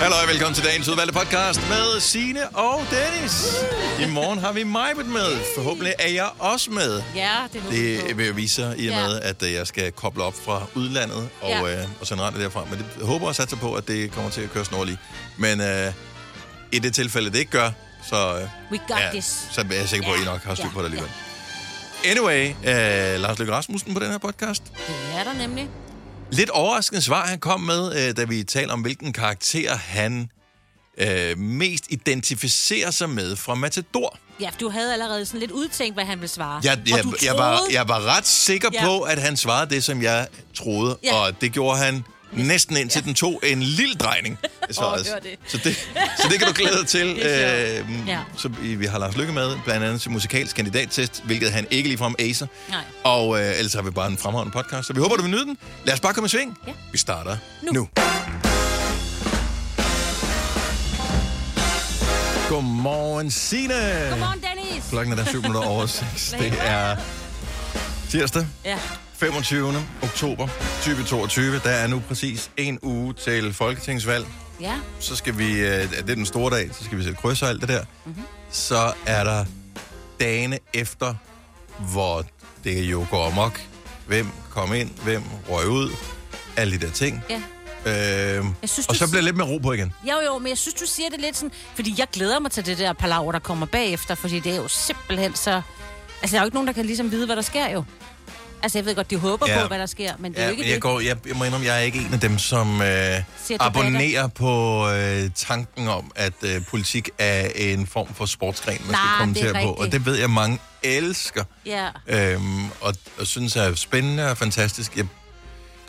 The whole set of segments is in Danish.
Hallo og velkommen til dagens udvalgte podcast med Sine og Dennis. I morgen har vi Majbet med. Forhåbentlig er jeg også med. Ja, det er nu. Det vil jeg vise jer, i og med, at øh, jeg skal koble op fra udlandet og, Ja. øh, og sende derfra. Men det jeg håber og satser på, at det kommer til at køre snorligt. Men øh, i det tilfælde, det ikke gør, så, øh, We got ja, this. så er jeg sikker på, at I nok har styr på det alligevel. Anyway, øh, Lars Løkke Rasmussen på den her podcast. Det er der nemlig. Lidt overraskende svar, han kom med, øh, da vi taler om, hvilken karakter han øh, mest identificerer sig med fra Matador. Ja, for du havde allerede sådan lidt udtænkt, hvad han ville svare. Jeg, jeg, du jeg, var, troede- jeg var ret sikker Ja. på, at han svarede det, som jeg troede, Ja. og det gjorde han næsten indtil den tog en lille drejning. Det svarede. det. Så, det, så det kan du glæde dig til. Det. Øhm, Ja. Så vi har Lars Lykke med, blandt andet til musikalsk kandidattest, hvilket han ikke ligefrem acer. Nej. Og øh, ellers har vi bare en fremragende podcast, så vi håber, du vil nyde den. Lad os bare komme i sving. Ja. Vi starter nu. Nu. Godmorgen, Signe. Godmorgen, Dennis. Klokken er der 7 minutter over 6. Det er tirsdag, Ja. 25. oktober 2022. Der er nu præcis en uge til folketingsvalg. Ja. Så skal vi, øh, det er den store dag, så skal vi sætte kryds og alt det der. Mhm. Mm-hmm. Så er der dagene efter, hvor det jo går amok. Hvem kom ind, hvem røg ud, alle de der ting. Ja. Jeg synes, og så bliver der lidt mere ro på igen. Jo, jo, men jeg synes, du siger det lidt sådan... Fordi jeg glæder mig til det der palaver, der kommer bagefter, fordi det er jo simpelthen så... Altså, der er jo ikke nogen, der kan ligesom vide, hvad der sker jo. Altså, jeg ved godt, de håber Ja. på, hvad der sker, men det er Ja, jo ikke jeg, det. går, jeg, jeg må indrømme, jeg er ikke en af dem, som øh, abonnerer på øh, tanken om, at øh, politik er en form for sportsgren, man Nej, skal det er kommentere på. rigtigt. Og det ved jeg, mange elsker. Ja. Øhm, og, og synes er spændende og fantastisk. Jeg,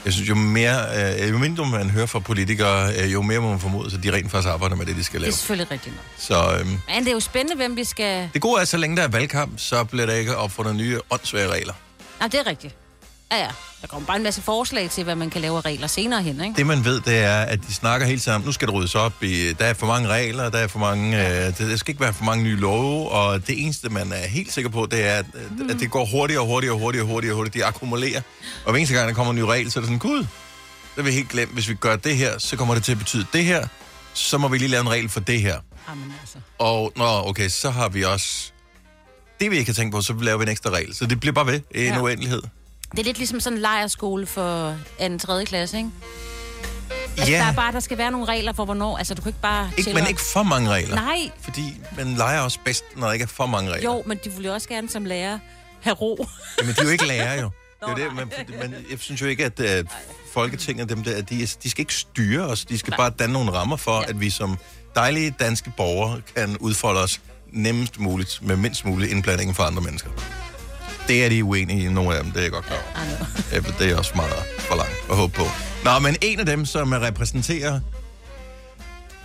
jeg synes, jo mere, øh, jo mindre man hører fra politikere, øh, jo mere må man formode, at de rent faktisk arbejder med det, de skal Det lave. er selvfølgelig rigtigt nok. Så øhm, Men det er jo spændende, hvem vi skal... det gode er, at så længe der er valgkamp, så bliver der ikke opfundet nye åndssvage regler. Nej, det er rigtigt. Ja, ja. Der kommer bare en masse forslag til, hvad man kan lave af regler senere hen, ikke? Det man ved, det er, at de snakker hele tiden om, nu skal der ryddes op i, der er for mange regler, der er for mange, øh, der skal ikke være for mange nye love, og det eneste, man er helt sikker på, det er, at, mm. at det går hurtigere og hurtigere og hurtigere og hurtigere, hurtigere. De akkumulerer. Og hver eneste gang, der kommer en ny regel, så er det sådan, gud, det har vi helt glemt. Hvis vi gør det her, så kommer det til at betyde det her. Så må vi lige lave en regel for det her. Jamen altså. Og nå, okay, så har vi også... Det vi ikke har tænkt på, så laver vi en ekstra regel. Så det bliver bare ved i en Ja. uendelighed. Det er lidt ligesom sådan en lejerskole for 2. 3. klasse, ikke? Altså, der er bare, der skal være nogle regler for, hvornår... Altså, du kan ikke bare... ikke, men ikke for mange regler. Nej, Fordi man leger også bedst, når der ikke er for mange regler. jo, men de ville jo også gerne som lærer have ro. Jamen, de er jo ikke lærer, jo. Det er jo det, nej. men, men jeg synes jo ikke, at, at Folketinget, dem der, de, de skal ikke styre os. De skal bare danne nogle rammer for, Ja. at vi som dejlige danske borgere kan udfolde os nemmest muligt, med mindst mulig indblanding fra andre mennesker. Det er de uenige i, nogle af dem, det er jeg godt klar over. Ja, for Det er også meget for langt at håbe på. Nå, men en af dem, som repræsenterer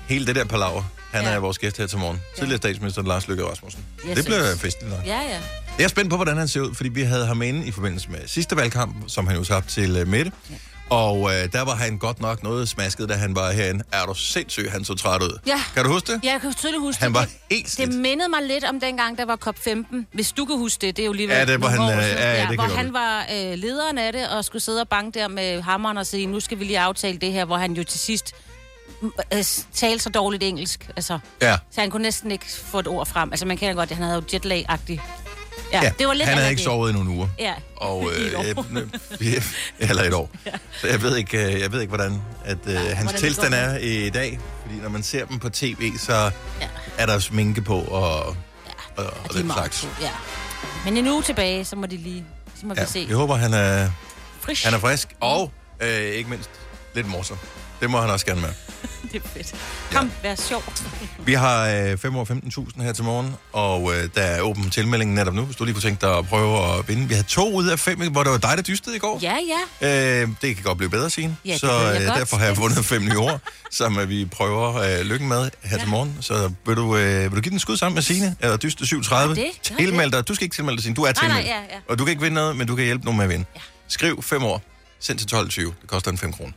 hele det der palaver, han Ja. er vores gæst her til morgen. Tidligere statsminister Lars Løkke Rasmussen. Jeg det bliver festligt nok. Ja, ja. Jeg er spændt på, hvordan han ser ud, fordi vi havde ham inde i forbindelse med sidste valgkamp, som han jo satte til uh, Mette. Ja. Og øh, der var han godt nok noget smasket, da han var herinde. Er du sindssyg, han så træt ud. Ja. Kan du huske det? Jeg kan tydeligt huske Han det. var Det- helt Det mindede mig lidt om dengang, der var COP15. Hvis du kan huske det, det er jo lige Ja, det var han, år øh, ja, ja, det hvor han var øh, lederen af det, og skulle sidde og banke der med hammeren og sige, nu skal vi lige aftale det her, hvor han jo til sidst øh, talte så dårligt engelsk. Altså, Ja. så han kunne næsten ikke få et ord frem. Altså, man kender godt, at han havde jo jetlag-agtigt. Ja, ja. det var lidt han havde ikke det. sovet i nogle uger. Ja, Og, i et år. øh, øh, eller et år. Så jeg ved ikke, øh, jeg ved ikke hvordan at, øh, hans hvordan tilstand er i dag. Fordi når man ser dem på tv, så Ja. er der sminke på og, Ja, og, og og de den slags. Ja. Men en uge tilbage, så må de lige... Så må Ja, vi se. jeg håber, han er, Frisk. han er frisk. Og øh, ikke mindst lidt morsom. Det må han også gerne med. Det er fedt. Kom, vær sjov. Vi har øh, 5 år 15.000 her til morgen, og øh, der er åben tilmelding netop nu, hvis du lige kunne tænke dig at prøve at vinde. Vi havde to ud af fem, hvor det var dig, der dystede i går. Ja, ja. Øh, det kan godt blive bedre, Signe. Ja, så øh, derfor har jeg vundet fem nye år, som øh, vi prøver øh, lykken med her ja. til morgen. Så vil du, øh, vil du give den en skud sammen med Signe, eller dyste 37? Ja, det- ja, Tilmeld dig. Du skal ikke tilmelde dig, Signe. Du er Nej, nej, tilmeldt. ja, ja. Og du kan ikke vinde noget, men du kan hjælpe nogen med at vinde. Ja. Skriv 5 år. Send til 12.20. Det koster en 5 kroner.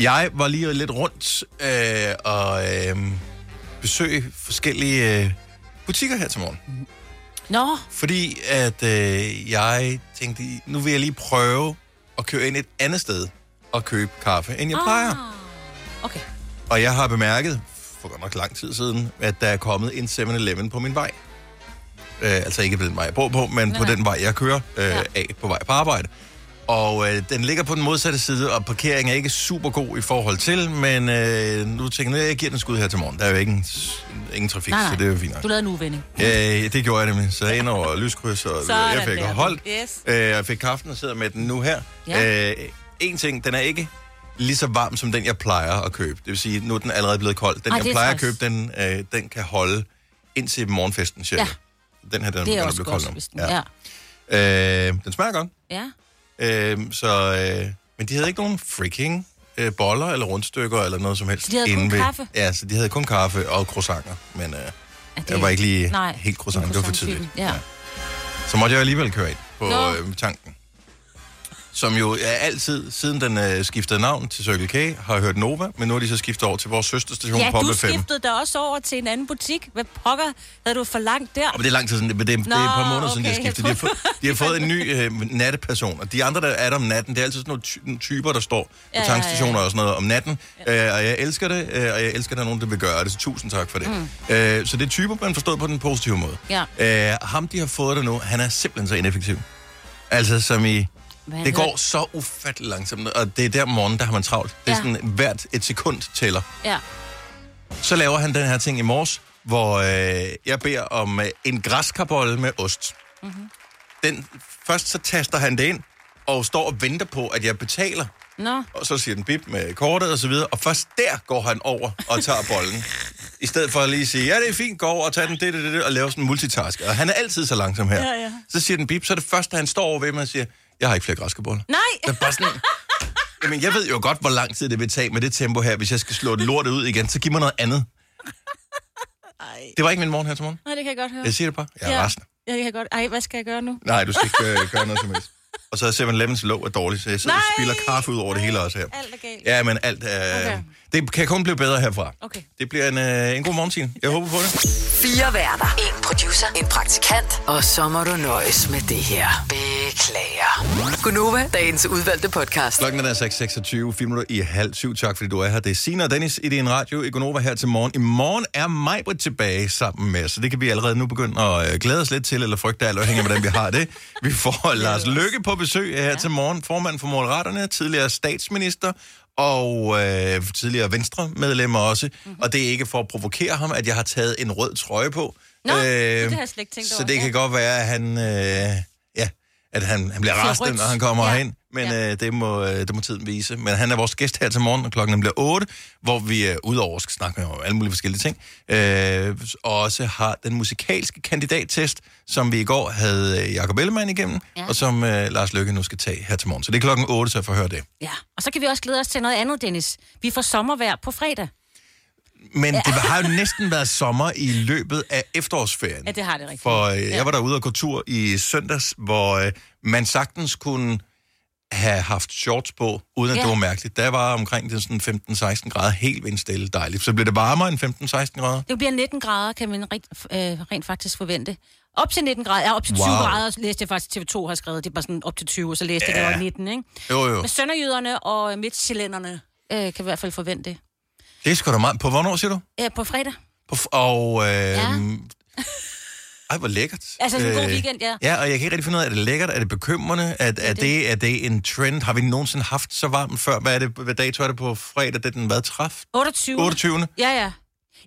Jeg var lige lidt rundt øh, og øh, besøg forskellige øh, butikker her til morgen. Nå, Fordi at øh, jeg tænkte, nu vil jeg lige prøve at køre ind et andet sted og købe kaffe, end jeg plejer. Ah, okay. Og jeg har bemærket, for godt nok lang tid siden, at der er kommet en 7-Eleven på min vej. Øh, altså ikke på den vej, jeg bor på, men på Nej. den vej, jeg kører øh, Ja. af på vej på arbejde. Og øh, den ligger på den modsatte side, og parkeringen er ikke super god i forhold til, men øh, nu tænker jeg, nu, jeg giver den en skud her til morgen. Der er jo ikke ingen trafik, Nej, nej. så det er jo fint nok. Du lavede en uvending. Øh, det gjorde jeg nemlig. Så jeg ind over lyskryds, og Sådan jeg fik der. holdt. Yes. Øh, jeg fik kaften og sidder med den nu her. Ja. Øh, en ting, den er ikke lige så varm som den, jeg plejer at købe. Det vil sige, nu er den allerede blevet kold. Den, Ej, jeg er plejer at købe, den, øh, den kan holde indtil morgenfesten, cirka. Ja. Den her, den Det er at også blive kold nu. den... Ja. Øh, den smager godt. ja. Øh, så, øh, men de havde ikke nogen freaking øh, boller eller rundstykker eller noget som helst. De havde kun ved- kaffe? Ja, så de havde kun kaffe og croissanter. Men øh, det- jeg var ikke lige Nej, helt croissant. Det var for tidligt. Ja. Så måtte jeg alligevel køre ind på Nå. øh, tanken. Som jo er altid, siden den øh, skiftede navn til Circle K, har hørt Nova, men nu er de så skiftet over til vores søsterstation Ja, på du 5. skiftede da også over til en anden butik. Hvad pokker havde du for langt der? Og det er lang tid siden, men det, det er et par måneder siden, de har okay. skiftet. De har, fået, de har fået en ny øh, natteperson, og de andre, der er der om natten, det er altid sådan nogle ty- typer, der står på Ja, ja, tankstationer ja. og sådan noget om natten. Ja. Øh, og jeg elsker det, øh, og jeg elsker, at der er nogen, der vil gøre det, så tusind tak for det. Mm. Øh, så det er typer, man forstået på den positive måde. Ja. Øh, ham, de har fået der nu, han er simpelthen så ineffektiv. Altså, som i... Det går så ufattelig langsomt, og det er der om morgenen, der har man travlt. Det er Ja. sådan, hvert et sekund tæller. Ja. Så laver han den her ting i morges, hvor øh, jeg beder om øh, en græskarbolle med ost. Mm-hmm. Den, først så taster han det ind, og står og venter på, at jeg betaler. Nå. Og så siger den bip med kortet og så videre, og først der går han over og tager bollen. I stedet for at lige sige, ja, det er fint, gå over og tage den, det, det, det, det, og lave sådan en multitask. Og han er altid så langsom her. Ja, ja. Så siger den bip, så er det første, han står over ved mig og siger, jeg har ikke flere græskarboller. Nej! Det er bare sådan, jamen, jeg ved jo godt, hvor lang tid det vil tage med det tempo her, hvis jeg skal slå det lortet ud igen. Så giv mig noget andet. Ej. Det var ikke min morgen her til morgen. Nej, det kan jeg godt høre. Jeg siger det bare. Jeg er ja. resten. Ja, det kan jeg godt. Ej, hvad skal jeg gøre nu? Nej, du skal ikke øh, gøre noget som helst. Og så er 7-Elevens låg er dårligt, så jeg sidder og spiller kaffe ud over det hele også her. Alt er galt. Ja, men alt er... Okay. Det kan kun blive bedre herfra. Okay. Det bliver en, øh, en god morgen, Jeg håber på det. Fire værter. En producer. En praktikant. Og så må du nøjes med det her. Beklager. Gunova, dagens udvalgte podcast. Klokken er 6.26, 4 minutter i halv syv. Tak fordi du er her. Det er Sina og Dennis i din radio i Gonova her til morgen. I morgen er Majbrit tilbage sammen med, så det kan vi allerede nu begynde at øh, glæde os lidt til, eller frygte alt afhængig af, hvordan vi har det. Vi får Lars Lykke på besøg her ja. til morgen. Formand for Moderaterne, tidligere statsminister og øh, tidligere Venstre-medlem også. Mhm. Mm-hmm. Og det er ikke for at provokere ham, at jeg har taget en rød trøje på. Nå, det har jeg slet ikke tænkt Så over. det kan godt være, at han... Øh, at han, han bliver rastet, når han kommer Ja. herind. Men Ja. øh, det, må, øh, det må tiden vise. Men han er vores gæst her til morgen, og klokken bliver 8, hvor vi øh, udover skal snakke om alle mulige forskellige ting, øh, også har den musikalske kandidattest, som vi i går havde øh, Jacob Ellemann igennem, Ja. og som øh, Lars Lykke nu skal tage her til morgen. Så det er klokken 8, så jeg får høre det. Ja, og så kan vi også glæde os til noget andet, Dennis. Vi får sommervejr på fredag. Men det har jo næsten været sommer i løbet af efterårsferien. Ja, det har det rigtigt. For øh, Ja. jeg var derude og gå tur i søndags, hvor øh, man sagtens kunne have haft shorts på, uden at Ja. det var mærkeligt. Der var omkring det sådan 15-16 grader, helt vindstille dejligt. Så blev det varmere end 15-16 grader. Det bliver 19 grader, kan man rent, øh, rent faktisk forvente. Op til 19 grader, ja, op til 20 Wow. grader, læste jeg faktisk TV2 har skrevet. Det bare sådan op til 20, og så læste jeg, Ja. det var 19, ikke? Jo, jo. Men sønderjyderne og midtjyllænderne øh, kan i hvert fald forvente det. Det er sgu da meget. På hvornår, siger du? Øh, på fredag. På f- og... Øh, Ja. Ej, hvor lækkert. Altså, sådan en god Øh, weekend, ja. Ja, og jeg kan ikke rigtig finde ud af, er det lækkert? Er det bekymrende? Er, er, det. er det en trend? Har vi nogensinde haft så varmt før? Hvad, er det, hvad dato er det på fredag? Det er den hvad? Træf? 28. 28. Ja, ja.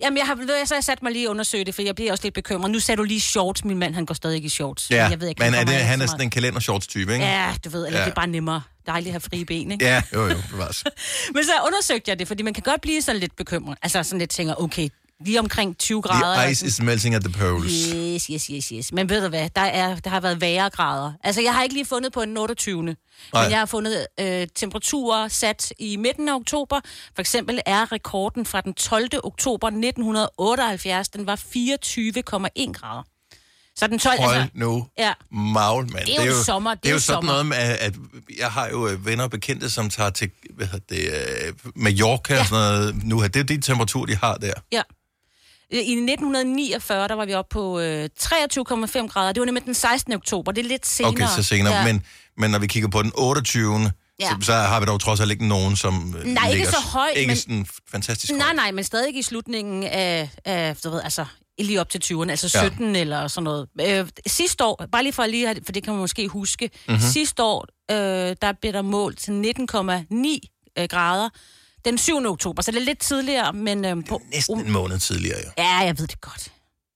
Jamen, jeg har, ved jeg, så jeg sat mig lige og undersøgt det, for jeg bliver også lidt bekymret. Nu sagde du lige shorts. Min mand, han går stadig i shorts. Ja, jeg ved ikke, men er det, han er sådan en kalendershorts-type, ikke? Ja, du ved, eller Ja. det er bare nemmere. Dejligt at have frie ben, ikke? Ja, jo, jo, bevares. Men så undersøgte jeg det, fordi man kan godt blive sådan lidt bekymret. Altså sådan lidt tænker, okay, lige omkring 20 grader. The ice is melting at the poles. Yes, yes, yes, yes. Men ved du hvad, der, er, der har været værre grader. Altså, jeg har ikke lige fundet på en 28. Nej. Nej. Men jeg har fundet øh, temperaturer sat i midten af oktober. For eksempel er rekorden fra den 12. oktober 1978, den var 24,1 grader. Så den 12, Hold altså, nu ja. maul, mand. Det er jo sommer, det det er er jo jo sådan sommer. noget med, at jeg har jo øh, venner og bekendte, som tager til hvad hedder det, øh, Mallorca ja. og sådan noget nu her. Det er de temperatur, de har der. Ja. I 1949, der var vi oppe på øh, 23,5 grader. Det var nemlig den 16. oktober. Det er lidt senere. Okay, så senere. Ja. Men, men når vi kigger på den 28. Ja. Så, så har vi dog trods alt ikke nogen, som øh, Nej, ikke ligger så s- højt, Ikke men- sådan fantastisk Nej, højt. nej, men stadig i slutningen af, af du ved, altså lige op til 20'erne, altså Ja. 17 eller sådan noget. Øh, sidste år, bare lige for lige, at- for det kan man måske huske, Mhm. mm-hmm. sidste år, øh, der blev der målt til 19,9 øh, grader den 7. oktober, så det er lidt tidligere, men... Øh, på, Næsten en måned tidligere, jo. Ja, jeg ved det godt.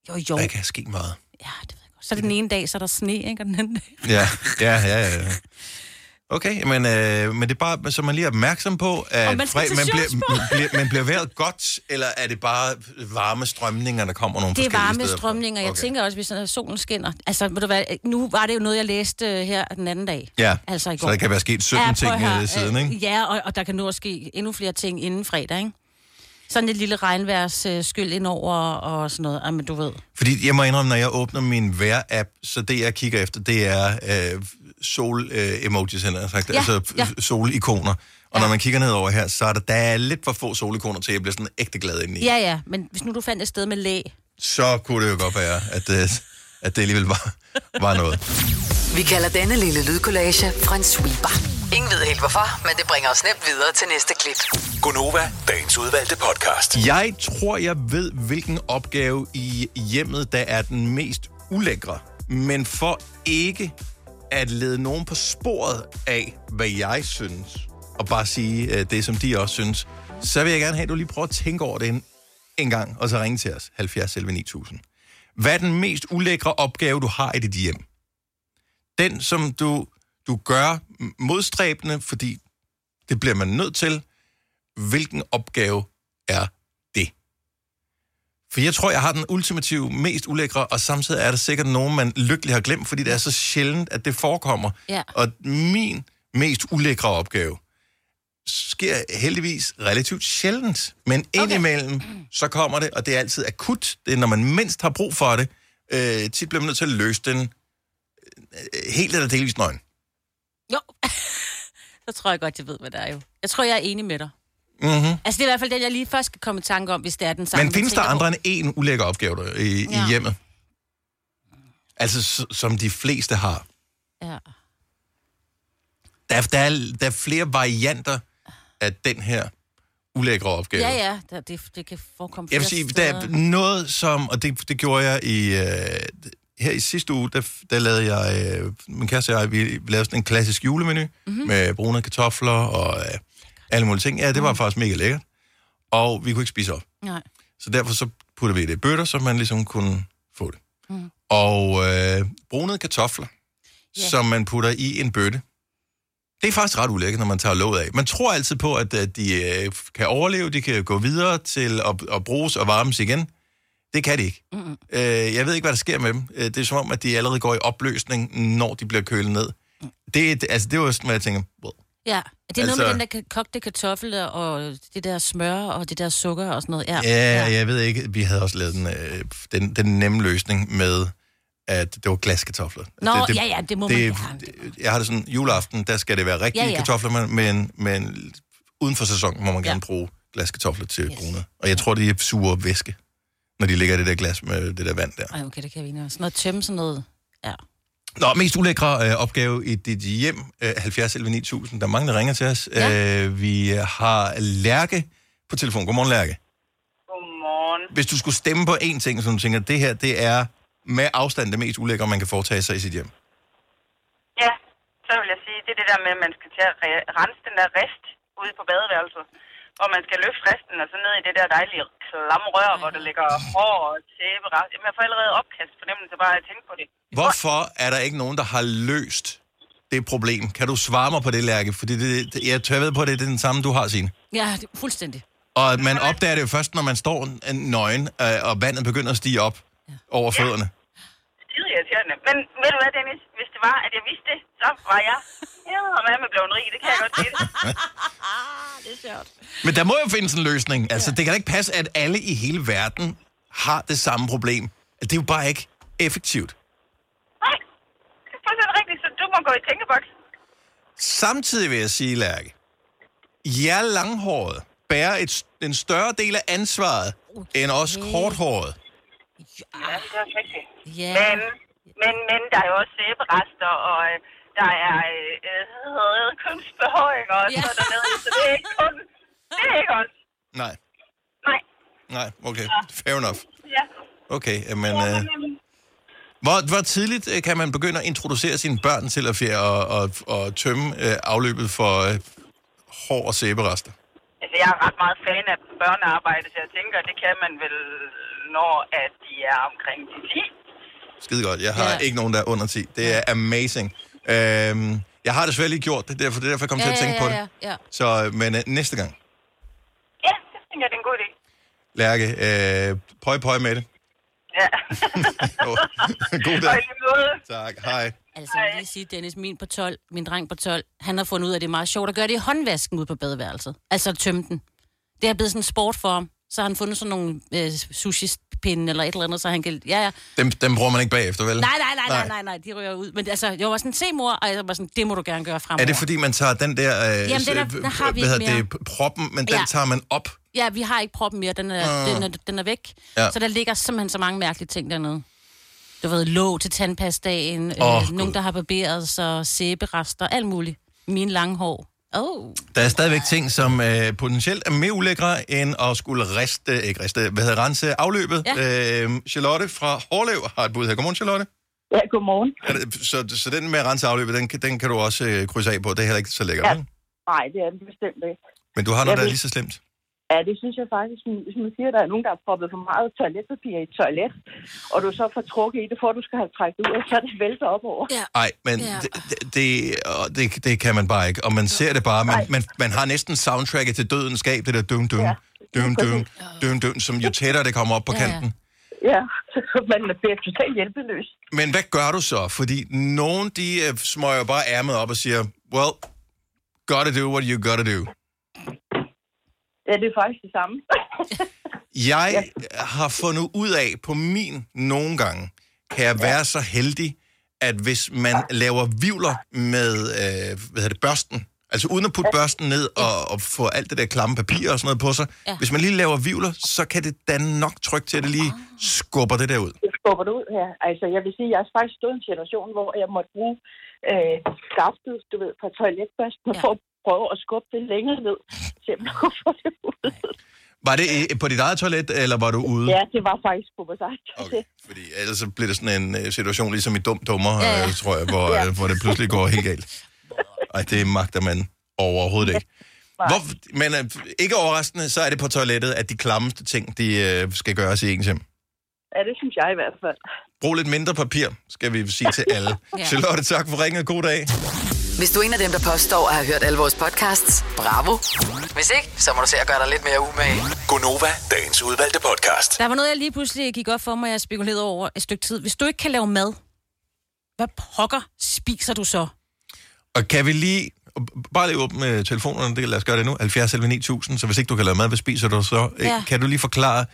Jo, jo. Der kan ske meget. Ja, det ved jeg godt. Så den ene dag, så er der sne, ikke? Og den anden dag. Ja, ja, ja, ja. Okay, men, øh, men det er bare, så man lige er opmærksom på, at man til man, bliver, man, bliver, man bliver vejret godt, eller er det bare varme strømninger, der kommer nogle Det er varme strømninger. Jeg Okay. tænker også, hvis solen skinner. Altså, ved du hvad, nu var det jo noget, jeg læste øh, her den anden dag. Ja, Altså i går. så der kan være sket 17 Ja, ting at høre, øh, siden, ikke? Øh, ja, og, og der kan nu også ske endnu flere ting inden fredag, ikke? Sådan et lille regnværs øh, skyld indover og sådan noget. Jamen, du ved. Fordi jeg må indrømme, når jeg åbner min vejr-app, så det jeg kigger efter, det er øh, sol-emojis, øh, eller sagt, Ja, altså ja. solikoner. Og ja. Når man kigger ned over her, så er der, der er lidt for få solikoner til, at jeg bliver sådan ægte glad indeni. Ja, ja, men hvis nu du fandt et sted med læ, Så kunne det jo godt være, at, øh, at det alligevel var, var noget. Vi kalder denne lille lydkollage en sweeper. Ingen ved helt hvorfor, men det bringer os nemt videre til næste klip. Gunova, dagens udvalgte podcast. Jeg tror, jeg ved, hvilken opgave i hjemmet, der er den mest ulækre. Men for ikke at lede nogen på sporet af, hvad jeg synes, og bare sige øh, det, som de også synes, så vil jeg gerne have, at du lige prøver at tænke over det en, en gang, og så ringe til os, 70 11 9000. Hvad er den mest ulækre opgave, du har i dit hjem? Den, som du, du gør modstræbende, fordi det bliver man nødt til. Hvilken opgave er det? For jeg tror, jeg har den ultimative, mest ulækre, og samtidig er der sikkert nogen, man lykkelig har glemt, fordi det er så sjældent, at det forekommer. Ja. Og min mest ulækre opgave sker heldigvis relativt sjældent. Men indimellem, så kommer det, og det er altid akut. Det er, når man mindst har brug for det. Øh, tit bliver man nødt til at løse den øh, helt eller delvis nøgen. Jo, så tror jeg godt, jeg ved, hvad det er jo. Jeg tror, jeg er enig med dig. Mm-hmm. Altså, det er i hvert fald den, jeg lige først skal komme i tanke om, hvis det er den samme. Men findes der andre end én ulækker opgave der, i, ja. I hjemmet? Altså, som de fleste har. Ja. Der er, der, er, der er flere varianter af den her ulækre opgave. Ja, ja, der, det, det kan forekomme Jeg vil sige, der er noget som, og det, det gjorde jeg i, øh, her i sidste uge, der, der lavede jeg, øh, min kæreste og jeg, vi lavede sådan en klassisk julemenu Mhm. mm-hmm. med brune kartofler og øh, alle mulige ting. Ja, det var Mhm. faktisk mega lækkert. Og vi kunne ikke spise op. Nej. Så derfor så putter vi det i bøtter, så man ligesom kunne få det. Mm. Og øh, brunede kartofler, yeah. som man putter i en bøtte. Det er faktisk ret ulækkert, når man tager låget af. Man tror altid på, at, at de øh, kan overleve, de kan gå videre til at, at bruges og varmes igen. Det kan de ikke. Mm. Øh, jeg ved ikke, hvad der sker med dem. Øh, Det er som om, at de allerede går i opløsning, når de bliver kølet ned. Det, er- altså, det var sådan, hvad jeg tænker, well, Ja, det er altså... noget Altså- med den der kogte kartoffel og det der smør og det der sukker og sådan noget. Ja, Ja, jeg ved ikke. Vi havde også lavet den, øh, den, den nemme løsning med, at det var glaskartofler. Nå, det, ja, ja, det må man det, gerne. det, Jeg har det sådan, juleaften, der skal det være rigtige Ja, ja, ja. ja. kartofler, men, men, uden for sæsonen må man Ja. gerne bruge glaskartofler til yes. brune. Og jeg tror, de er sure væske, når de ligger i det der glas med det der vand der. Ej, okay, det kan vi ikke. Sådan noget tømme, sådan noget. Ja. Nå, mest ulækre øh, opgave i dit hjem, øh, 70 11 9000. Der er mange, der ringer til os. Ja. Øh, vi har Lærke på telefon. Godmorgen, Lærke. Godmorgen. Hvis du skulle stemme på én ting, som du tænker, det her, det er med afstand det mest ulækre, man kan foretage sig i sit hjem. Ja, så vil jeg sige, det er det der med, at man skal til at re- rense den der rest ude på badeværelset. Og man skal løfte resten og så ned i det der dejlige klamme rør, hvor der ligger hår og tæbe. rest. Jamen, jeg får allerede opkast fornemmelse bare at tænke på det. Hvorfor er der ikke nogen, der har løst det problem? Kan du svare mig på det, Lærke? Fordi det, det, jeg tør ved på, at det er den samme, du har, Signe. Ja, det, fuldstændig. Og man opdager det jo først, når man står en nøgen, øh, og vandet begynder at stige op over fødderne. Skide irriterende. Men ved du hvad, Dennis? Det var, at jeg vidste det, så var jeg... Ja, og hvad med blevet rig, det kan jeg godt sige det. Er sjovt. Men der må jo findes en løsning. Altså, det kan da ikke passe, at alle i hele verden har det samme problem. Det er jo bare ikke effektivt. Nej, det er fuldstændig rigtigt, så du må gå i tænkeboks. Samtidig vil jeg sige, Lærke, jer langhårede bærer et, en større del af ansvaret end os korthårede. Ja, det er også rigtigt. Ja. Men, men, men der er jo også sæberester, og øh, der er øh, øh, kunstbehøjninger og Ja. sådan noget, så det er ikke kun... Det er ikke godt. Nej, Nej. nej, okay. Fair enough. Ja. Okay, men øh, hvor, hvor tidligt øh, kan man begynde at introducere sine børn til at fjerde og, og, og tømme øh, afløbet for øh, hår og sæberester? altså, jeg er ret meget fan af børnearbejde, så jeg tænker, det kan man vel, når at de er omkring de 10. Skide godt. Jeg har Ja. ja. ikke nogen, der er under 10. Det er amazing. Øhm, jeg har desværre lige gjort det, derfor, det er derfor, jeg kom til at tænke på det. ja, ja. Så, øh, men øh, næste gang, Ja, det tænker jeg, det er en god idé. Lærke, øh, pøj pøj med det. Ja. God dag. Tak, hej. Altså, jeg vil lige sige, Dennis, min på 12, min dreng på 12, han har fundet ud af, at det er meget sjovt at gøre det i håndvasken ude på badeværelset. Altså at tømme den. Det er blevet sådan en sport for ham. Så har han fundet sådan nogle øh, sushi-pinde eller et eller andet, så han kan... Ja, ja. Dem, dem bruger man ikke bagefter, vel? Nej, nej, nej, nej, nej, nej, de ryger ud. Men altså, jeg var sådan, se mor, og jeg var sådan, det må du gerne gøre fremover. Er det fordi, man tager den der, øh, Jamen, den er- den har vi hvad ikke hedder det, proppen, men den Ja. tager man op? Ja, vi har ikke proppen mere, den er, Ah. den er, den er væk. Ja. Så der ligger simpelthen så mange mærkelige ting dernede. Du ved, låg til tandpastaen, Åh, øh, nogen, der har barberet sig, sæberester, alt muligt. Mine lange hår. Oh. Der er stadigvæk ting, som øh, potentielt er mere ulækre, end at skulle riste, ikke riste, hvad hedder rense afløbet. Ja. Øh, Charlotte fra Hårlev har et bud her. Godmorgen, Charlotte. Ja, godmorgen. Er det, så, så den med at rense afløbet, den, kan- den kan du også øh, krydse af på. Det er heller ikke så lækkert, Ja. Nej, det er det bestemt ikke. Men du har noget, Jeg der er lige så slemt. Ja, det synes jeg faktisk, hvis man siger, at der er nogen, der har proppet for meget toiletpapir i et toilet, og du så får trukket i det, for at du skal have trækket ud, og så er det vælter op over. Ja. Nej, men Ja. det, det, det, det, kan man bare ikke. Og man ser det bare. Man, Nej. man, man har næsten soundtracket til dødens skab, det der dum dum, Ja. dum dum, dum dum, som jo tættere det kommer op på Ja, ja. kanten. Ja, så man bliver totalt hjælpeløs. Men hvad gør du så? Fordi nogen, de øh, smøger bare ærmet op og siger, well, gotta do what you gotta do. Ja, det er faktisk det samme. Jeg har fundet ud af på min nogle gange, kan jeg være så heldig, at hvis man laver vivler med øh, hvad hedder det, børsten, altså uden at putte børsten ned og, og få alt det der klamme papir og sådan noget på sig, Ja. hvis man lige laver vivler, så kan det danne nok tryk til, at det lige skubber det der ud. Det skubber det ud her. Altså, jeg vil sige, jeg har faktisk stået i en situation, hvor jeg måtte bruge øh, skaftet, du ved, fra toiletbørsten, Ja. ja. for at prøve at skubbe det længere ned, kunne få det ud. Var det på dit eget toilet, eller var du ude? Ja, det var faktisk på vores eget Okay, toilet. fordi ellers så bliver det sådan en øh, situation, ligesom i Dum Dummer, Ja, ja, ja. tror jeg, hvor, Ja. ja. hvor det pludselig går helt galt. Ej, det magter man overhovedet ikke. Hvor, men øh, ikke overraskende, så er det på toilettet, at de klammeste ting, de øh, skal gøres i ens hjem. Ja, det synes jeg i hvert fald. Brug lidt mindre papir, skal vi sige til alle. Ja. Charlotte, tak for ringet. God dag. Hvis du er en af dem, der påstår at have hørt alle vores podcasts, bravo. Hvis ikke, så må du se at gøre dig lidt mere umage. Gonova, dagens udvalgte podcast. Der var noget, jeg lige pludselig gik op for mig, jeg spekulerede over et stykke tid. Hvis du ikke kan lave mad, hvad pokker spiser du så? Og kan vi lige... Bare lige åbne med telefonerne, det, lad os gøre det nu. 70 11 9000, så hvis ikke du kan lave mad, hvad spiser du så? Ja. Ja. Kan du lige forklare,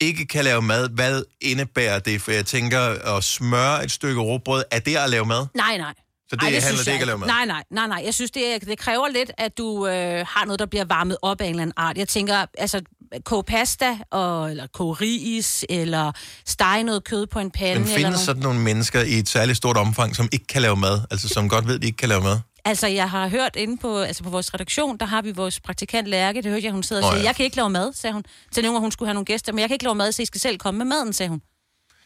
ikke kan lave mad, hvad indebærer det? For jeg tænker, at smøre et stykke råbrød, er det at lave mad? Nej, nej. Så det, Ej, det handler det ikke at lave mad? Nej, nej, nej, nej. Jeg synes, det, er, det kræver lidt, at du øh, har noget, der bliver varmet op af en eller anden art. Jeg tænker, altså, koge pasta, og, eller koge ris, eller stege noget kød på en pande. Men eller findes noget. sådan nogle mennesker i et særligt stort omfang, som ikke kan lave mad? Altså som godt ved, de ikke kan lave mad? Altså, jeg har hørt inde på, altså på vores redaktion, der har vi vores praktikant Lærke, det hørte jeg, hun sidder og siger, ja. jeg kan ikke lave mad, sagde hun. Til nogen, hun skulle have nogle gæster, men jeg kan ikke lave mad, så I skal selv komme med maden, sagde hun.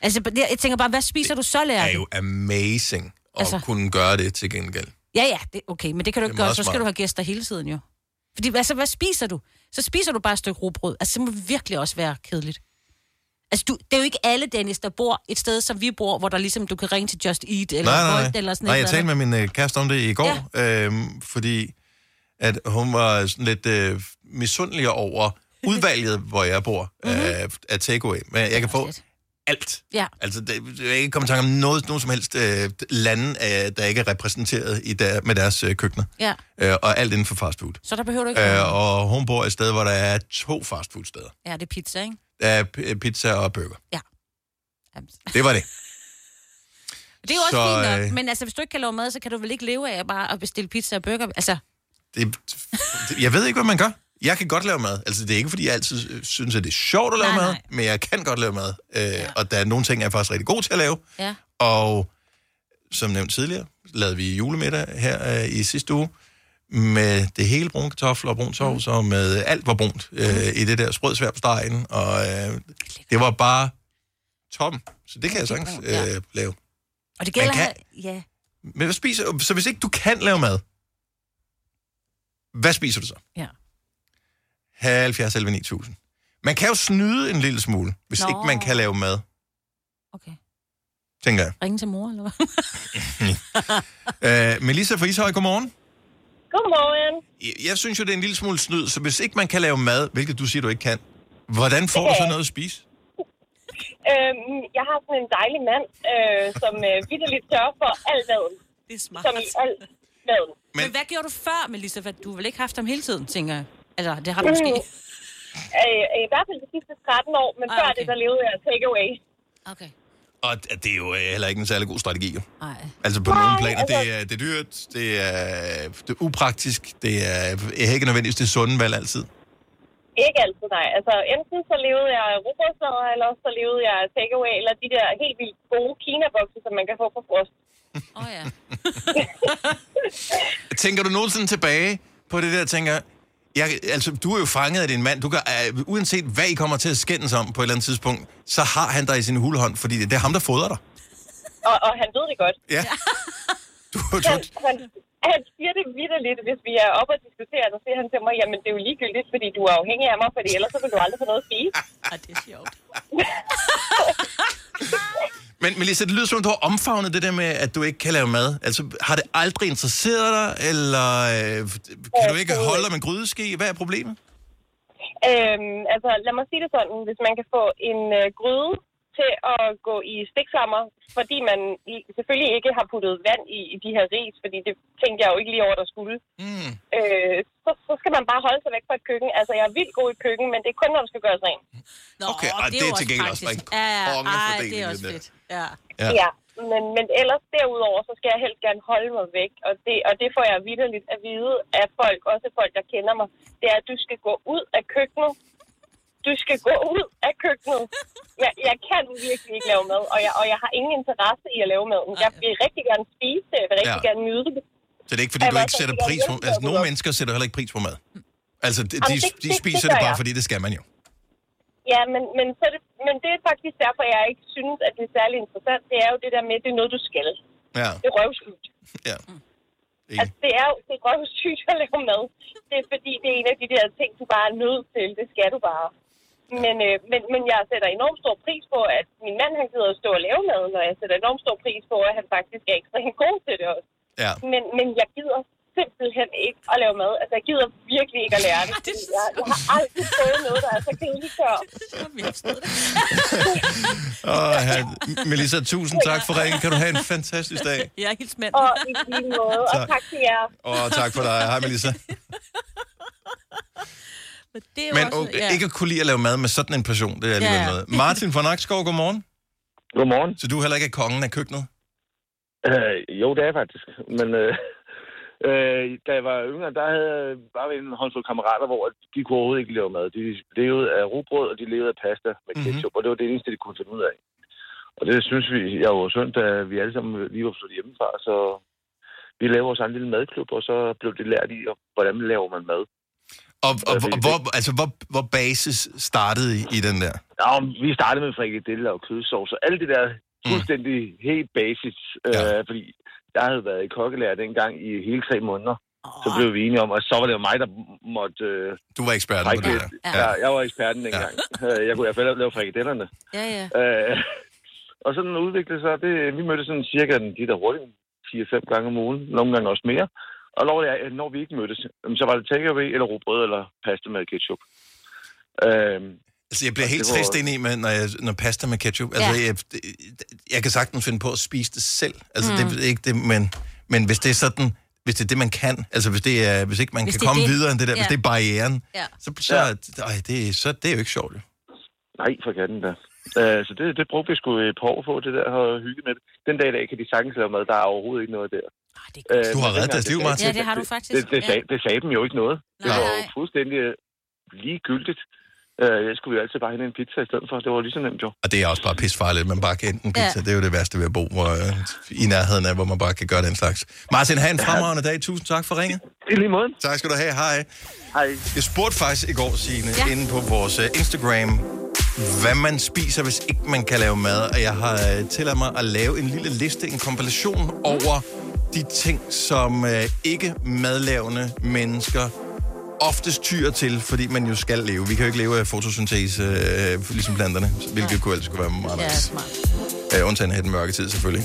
Altså, jeg tænker bare, hvad spiser du så, Det er Lærke? jo amazing Altså- kunne gøre det til gengæld. Ja, ja, det, okay, men det kan du Det ikke gøre, så skal du have gæster hele tiden jo. Fordi, altså, hvad spiser du? Så spiser du bare et stykke rugbrød. Altså, det må virkelig også være kedeligt. Altså, du, det er jo ikke alle, Dennis, der bor et sted, som vi bor, hvor der ligesom, du kan ringe til Just Eat eller Nej, nej, nej. eller sådan nej et jeg talte med min øh, kæreste om det i går, ja. øhm, fordi at hun var sådan lidt øh, misundelig over udvalget, hvor jeg bor, mm-hmm. af, af takeaway. Men jeg kan få. Alt. Ja. Altså, det, jeg er ikke kommet i tanke om noget, nogen som helst øh, lande, øh, der ikke er repræsenteret i der, med deres øh, køkkener. Ja, Øh, og alt inden for fastfood. så der behøver du ikke... Øh, og hun bor et sted, hvor der er to fastfood-steder. Ja, det er pizza, ikke? Der er p- pizza og burger. Jamen, Det var det. Det er jo også Så, fint nok, øh, men altså, hvis du ikke kan lave mad, så kan du vel ikke leve af bare at bestille pizza og burger? Altså, det, jeg ved ikke, hvad man gør. Jeg kan godt lave mad. Altså, det er ikke, fordi jeg altid øh, synes, at det er sjovt at lave Nej, mad, nej. men jeg kan godt lave mad. Øh, ja. Og der er nogle ting, jeg er faktisk rigtig god til at lave. ja. Og som nævnt tidligere, lavede vi julemiddag her øh, i sidste uge, med det hele brune kartofler og brun sovs, og med alt var brunt øh, i det der sprødsvær på stegen, og øh, det var bare tom. Så det kan jeg sagtens Ja. øh, lave. Og det gælder... Man Kan... Ja. Men hvad spiser Så hvis ikke du kan lave mad, hvad spiser du så? Ja. 70 11 9000. Man kan jo snyde en lille smule, hvis Nå. Ikke man kan lave mad, Okay. tænker jeg. Ringe til mor, eller hvad? Øh, Melissa fra Ishøj, godmorgen. Godmorgen. Jeg- Jeg synes jo, det er en lille smule snyd, så hvis ikke man kan lave mad, hvilket du siger, du ikke kan, hvordan får du så noget at spise? Øhm, jeg har sådan en dejlig mand, øh, som øh, vidderligt sørger for al maden. Det er smart. Som i al maden. Men, Men hvad gjorde du før, Melissa? For du har vel ikke haft ham hele tiden, tænker jeg? Altså, det har du måske. Øh, I hvert fald de sidste 13 år, men Ah, før okay. det, der levede jeg take away. Okay. Og det er jo øh, heller ikke en særlig god strategi. Nej. Altså på Nej, nogle planer, altså- det, er, det er dyrt, det er, det er upraktisk, det er, er ikke nødvendigvis det sunde valg altid. Ikke altid, nej. Altså, enten så levede jeg robotsmad, eller så levede jeg take away, eller de der helt vildt gode Kina-bokse, som man kan få på frost. Åh oh, ja. Tænker du nogensinde tilbage på det der, tænker, jeg, altså, du er jo fanget af din mand. Du kan, uh, uanset hvad I kommer til at skændes om på et eller andet tidspunkt, så har han dig i sin hulehånd, fordi det er ham, der fodrer dig. Og, og han ved det godt. Ja. Du, du, Han, han, han siger det vidderligt, hvis vi er oppe og diskuterer, så siger han til mig, jamen det er jo ligegyldigt, fordi du er afhængig af mig, fordi ellers så vil du aldrig få noget at spise. Ej, det er sjovt. men Melissa, det lyder som, om du har omfavnet det der med, at du ikke kan lave mad. Altså, har det aldrig interesseret dig, eller øh, kan du ikke holde dig med grydeske? Hvad er problemet? Øhm, altså, lad mig sige det sådan. Hvis man kan få en øh, gryde til at gå i stikflammer, fordi man i- selvfølgelig ikke har puttet vand i, i de her ris, fordi det tænkte jeg jo ikke lige over, der skulle, Mm. øh, så, så skal man bare holde sig væk fra et køkken. Altså, jeg er vildt god i køkken, men det er kun, når du skal gøres rent. Nå, Okay, ej, det er til gengæld også praktisk. en Ja, ej, det er det også fedt. Ja. Ja. Ja, men, men ellers derudover, så skal jeg helst gerne holde mig væk, og det, og det får jeg vidderligt at vide af folk, også folk, der kender mig, det er, at du skal gå ud af køkkenet. Du skal gå ud af køkkenet. Jeg, jeg kan virkelig ikke lave mad, og jeg, og jeg har ingen interesse i at lave mad. Jeg vil rigtig gerne spise det, jeg vil rigtig Ja. gerne nyde det. Så det er ikke, fordi du Jamen, ikke sætter jeg pris på... Altså, nogle mennesker sætter heller ikke pris på mad. Altså, de, de, Jamen, det- de spiser det det bare, jeg. fordi det skal man jo. Ja, men, men, så det, men det er faktisk derfor, jeg ikke synes, at det er særlig interessant. Det er jo det der med, at det er noget, du skal. Ja, Det er røvsygt. ja. Enig. Altså, det er jo det er røvsygt at lave mad. Det er fordi, det er en af de der ting, du bare er nødt til. Det skal du bare. Men, øh, men, men jeg sætter enormt stor pris på, at min mand han gider at stå og lave mad, og jeg sætter enormt stor pris på, at han faktisk er ekstremt god til det også. Ja. Men, men jeg gider simpelthen ikke at lave mad. Altså, jeg gider virkelig ikke at lære det. Det Jeg, jeg har aldrig prøvet noget, der er så kedeligt før. Og, ja, Melissa, tusind tak for ringen. Kan du have en fantastisk dag. Jeg er helt spændt. Og i lige måde. Og Tak. tak til jer. Og tak for dig. Hej, Melissa. Men det er Men også, okay, ikke at kunne lide at lave mad med sådan en person, det er alligevel Ja, ja. noget. Martin fra Nakskov, godmorgen. Godmorgen. Så du er heller ikke kongen af køkkenet? Øh, jo, det er jeg faktisk. Men øh, øh, da jeg var yngre, der havde var vi en håndfuld kammerater, hvor de kunne overhovedet ikke lave mad. De levede af rugbrød, og de levede af pasta med ketchup, mm-hmm. og det var det eneste, de kunne finde ud af. Og det synes vi, jeg var synd, da vi alle sammen lige var flyttet hjemmefra, så vi lavede vores egen lille madklub, og så blev det lært i, hvordan laver man mad. Og, og, Ja, og hvor, altså, hvor, hvor basis startede i, i den der? Ja, vi startede med frikadeller og kødsovs, og alt det der fuldstændig helt basis, øh, Ja. fordi jeg havde været i kokkelærer dengang i hele tre måneder. Så blev vi enige om, at så var det jo mig, der måtte øh, Du var eksperten på det der. Ja. Jeg var eksperten dengang. Ja. Jeg kunne i hvert fald lave frikadellerne. Ja, ja. Øh, og sådan udviklede sig det. Vi mødtes sådan cirka de der hurtigt 4-5 gange om ugen, nogle gange også mere. Og når, jeg, når vi ikke mødtes, så var det takeaway eller rugbrød eller pasta med ketchup. Øh, Altså, jeg bliver helt var- trist ind i, med, når, jeg, når pasta med ketchup. Altså, Ja. jeg, jeg kan sagtens finde på at spise det selv. Altså, mm. det er ikke det, men, men hvis det er sådan, hvis det er det, man kan, altså hvis, det er, hvis ikke man Hvis kan komme det. videre end det der, ja. hvis det er barrieren, Ja. så, så, Ja. ej, det, er- så det er jo ikke sjovt. jo. nej, for katten da. Øh, så det, det brugte vi sgu et par år på, det der og hygge med det. Den dag i dag kan de sagtens lave mad. Der er overhovedet ikke noget der. Ah, det er Øh. Du har reddet deres liv, det- Martin. Ja, det har du faktisk. Det, det, Ja. sagde, det sagde dem jo ikke noget. Det Nej, var jo fuldstændig ligegyldigt. Øh, jeg skulle jo altid bare hente en pizza i stedet for. Det var lige så nemt jo. Og det er også bare pisfarligt, at man bare kan hente en pizza. Ja. Det er jo det værste ved at bo hvor, øh, i nærheden af, hvor man bare kan gøre den slags. Martin, have en fremragende dag. Tusind tak for ringet. I lige måde. Tak skal du have. Hej. Hej. Jeg spurgte faktisk i går, Signe, ja. inde på vores uh, Instagram, hvad man spiser, hvis ikke man kan lave mad. Og jeg har uh, tilladt mig at lave en lille liste, en kompilation over de ting, som uh, ikke madlavende mennesker oftest tyr til, fordi man jo skal leve. Vi kan jo ikke leve af fotosyntese, øh, ligesom planterne, hvilket kunne ellers kunne være meget Ja, nice. smart. Øh, undtagen af den mørke tid, selvfølgelig.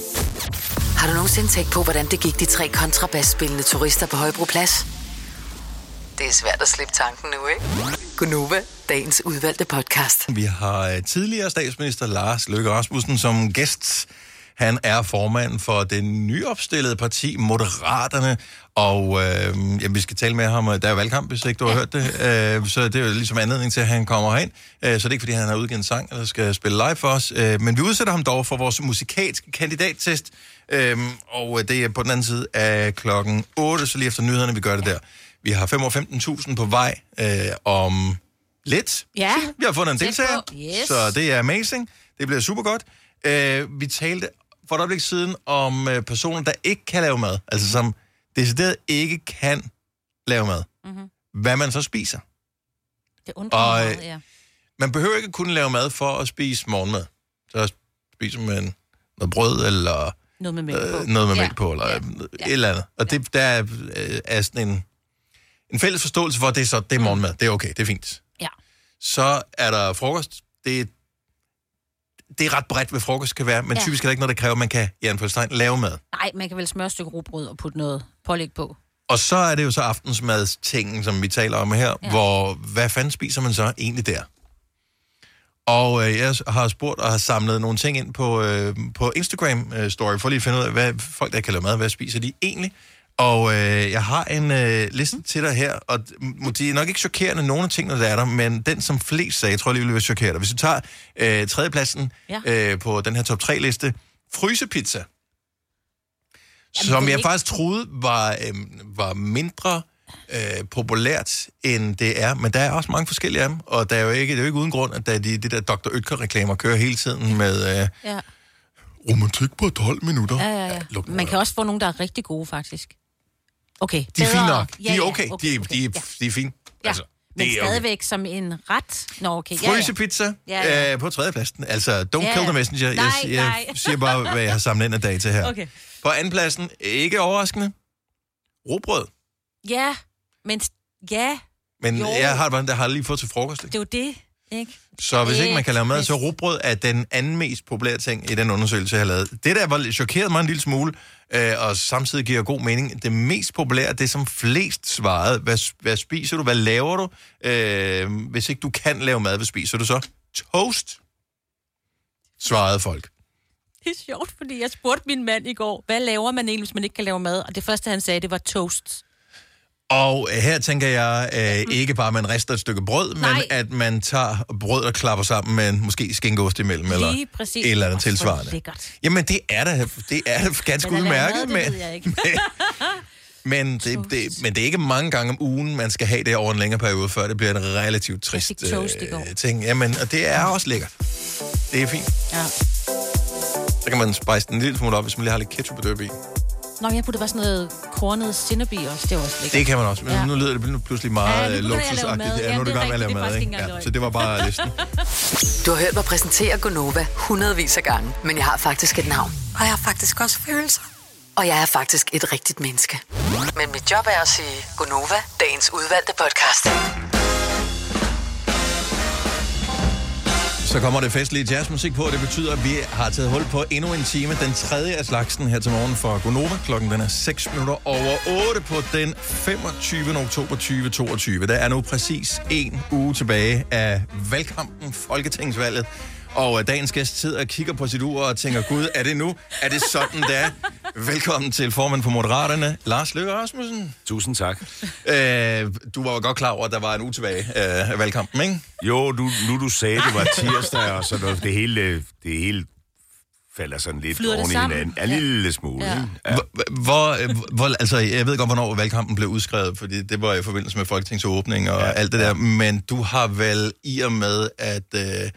Har du nogensinde tænkt på, hvordan det gik de tre kontrabasspillende turister på Højbroplads? Det er svært at slippe tanken nu, ikke? Gunova, dagens udvalgte podcast. Vi har øh, tidligere statsminister Lars Løkke Rasmussen som gæst. Han er formand for det nyopstillede parti Moderaterne, og øh, jamen, vi skal tale med ham. Der er valgkamp, hvis ikke du har hørt det, øh, så det er jo ligesom anledning til, at han kommer herind. Øh, så det er ikke, fordi han har udgivet en sang, eller skal spille live for os, øh, men vi udsætter ham dog for vores musikalske kandidattest, øh, og det er på den anden side af klokken 8, så lige efter nyhederne, vi gør det der. Vi har 515.000 på vej øh, om lidt. Ja. Vi har fundet en deltager. Yes. så det er amazing. Det bliver super godt. Øh, vi talte for et øjeblik siden om øh, personer, der ikke kan lave mad. Altså som decideret ikke kan lave mad. Mhm. Hvad man så spiser. Det undrer Og, mig øh, meget, ja. Man behøver ikke kun lave mad for at spise morgenmad. Så spiser man noget brød, eller Noget med mælk på. øh, noget med Ja. mælk på, eller Ja. ja. et eller andet. Og det, der er, øh, er sådan en, en fælles forståelse for, at det er, så, det er morgenmad. Det er okay, det er fint. Ja. Så er der frokost. Det, det er ret bredt, hvad frokost kan være, men Ja. typisk er det ikke noget, der kræver, at man kan, i anførselstegn, lave mad. Nej, man kan vel smøre et stykke rugbrød og putte noget pålæg på. Og så er det jo så aftensmadstingen, som vi taler om her, Ja. hvor hvad fanden spiser man så egentlig der? Og øh, jeg har spurgt og har samlet nogle ting ind på, øh, på Instagram-story, for lige at finde ud af, hvad folk, der kan lave mad, hvad spiser de egentlig? Og øh, jeg har en øh, liste til dig her, og m- de er nok ikke chokerende, nogle af tingene, der er der, men den, som flest sagde, jeg tror lige vil være chokeret. Hvis du tager øh, tredjepladsen Ja. ja. øh, på den her top 3-liste, frysepizza, Jamen, som det jeg ikke- faktisk troede var, øh, var mindre øh, populært, end det er. Men der er også mange forskellige af dem, og der er jo ikke, det er jo ikke uden grund, at der er de, de der Dr. Oetker-reklamer kører hele tiden med øh, Ja, romantik på 12 minutter. ja, ja. ja. nu Man kan også få nogle, der er rigtig gode, faktisk. Okay. De er bedre. fine nok. De er okay. De, er- de, er- Ja. de er fine. Ja. Altså, Men det er okay. stadigvæk som en ret. Nå, okay. Ja, ja. Frysepizza Ja, ja. øh, på tredjepladsen. Altså, don't Ja, kill ja. the messenger. Nej, jeg, jeg nej. siger bare, hvad jeg har samlet ind af data her. Okay. På andenpladsen, ikke overraskende, robrød. Ja, men ja, Men Jo. jeg har, bare- der har lige fået til frokost. det er jo det, ikke? Så hvis ikke man kan lave mad, så rugbrød er den anden mest populære ting i den undersøgelse, jeg har lavet. Det der var chokeret mig en lille smule, øh, og samtidig giver god mening. Det mest populære, det som flest svarede, hvad, hvad spiser du, hvad laver du? Øh, hvis ikke du kan lave mad, hvad spiser du så? Toast, svarede folk. Det er sjovt, fordi jeg spurgte min mand i går, hvad laver man egentlig, hvis man ikke kan lave mad? Og det første, han sagde, det var toast. Og øh, her tænker jeg øh, ikke bare, at man rister et stykke brød, Nej. men at man tager brød og klapper sammen med en, måske skinkeost imellem, eller Lige præcis. et eller andet tilsvarende. Jamen, det er da, det er da ganske udmærket. mad, det men- det, det, men det er ikke mange gange om ugen, man skal have det over en længere periode, før det bliver en relativt trist øh, ting. Jamen, og det er også lækkert. Det er fint. Ja. Så kan man spice den en lille smule op, hvis man lige har lidt ketchup og døbe i. Nå, jeg puttede bare sådan noget kornet cinnabi også. Det var også lækkert. Det kan man også, men Ja. nu lyder det pludselig meget nu ja, lave luksusagtigt. Ja, nu er det er gang med at lave mad, ikke? Ja, så det var bare listen. Du har hørt mig præsentere Gonova hundredvis af gange, men jeg har faktisk et navn. Og jeg har faktisk også følelser. Og jeg er faktisk et rigtigt menneske. Men mit job er at sige Gonova, dagens udvalgte podcast. Så kommer det festlige jazzmusik på, og det betyder, at vi har taget hul på endnu en time. Den tredje af slagsen her til morgen for Gonova. Klokken den er 6 minutter over 8 på den 25. oktober 2022. Der er nu præcis en uge tilbage af valgkampen, Folketingsvalget. Og øh, dagens gæst sidder og kigger på sit ur og tænker, Gud, er det nu? Er det sådan, det er? Velkommen til formand for Moderaterne, Lars Løkke Rasmussen. Tusind tak. Øh, du var jo godt klar over, at der var en uge tilbage øh, af valgkampen, ikke? Jo, nu, nu du sagde, det var tirsdag, og så noget, det hele, det hele falder sådan lidt Flyder oven i hinanden. Ja, en lille smule. Ja. Ja. Hvor, hvor, øh, hvor, altså, jeg ved godt, hvornår valgkampen blev udskrevet, fordi det var i forbindelse med folketingsåbning og ja, alt det der, men du har vel i og med, at øh,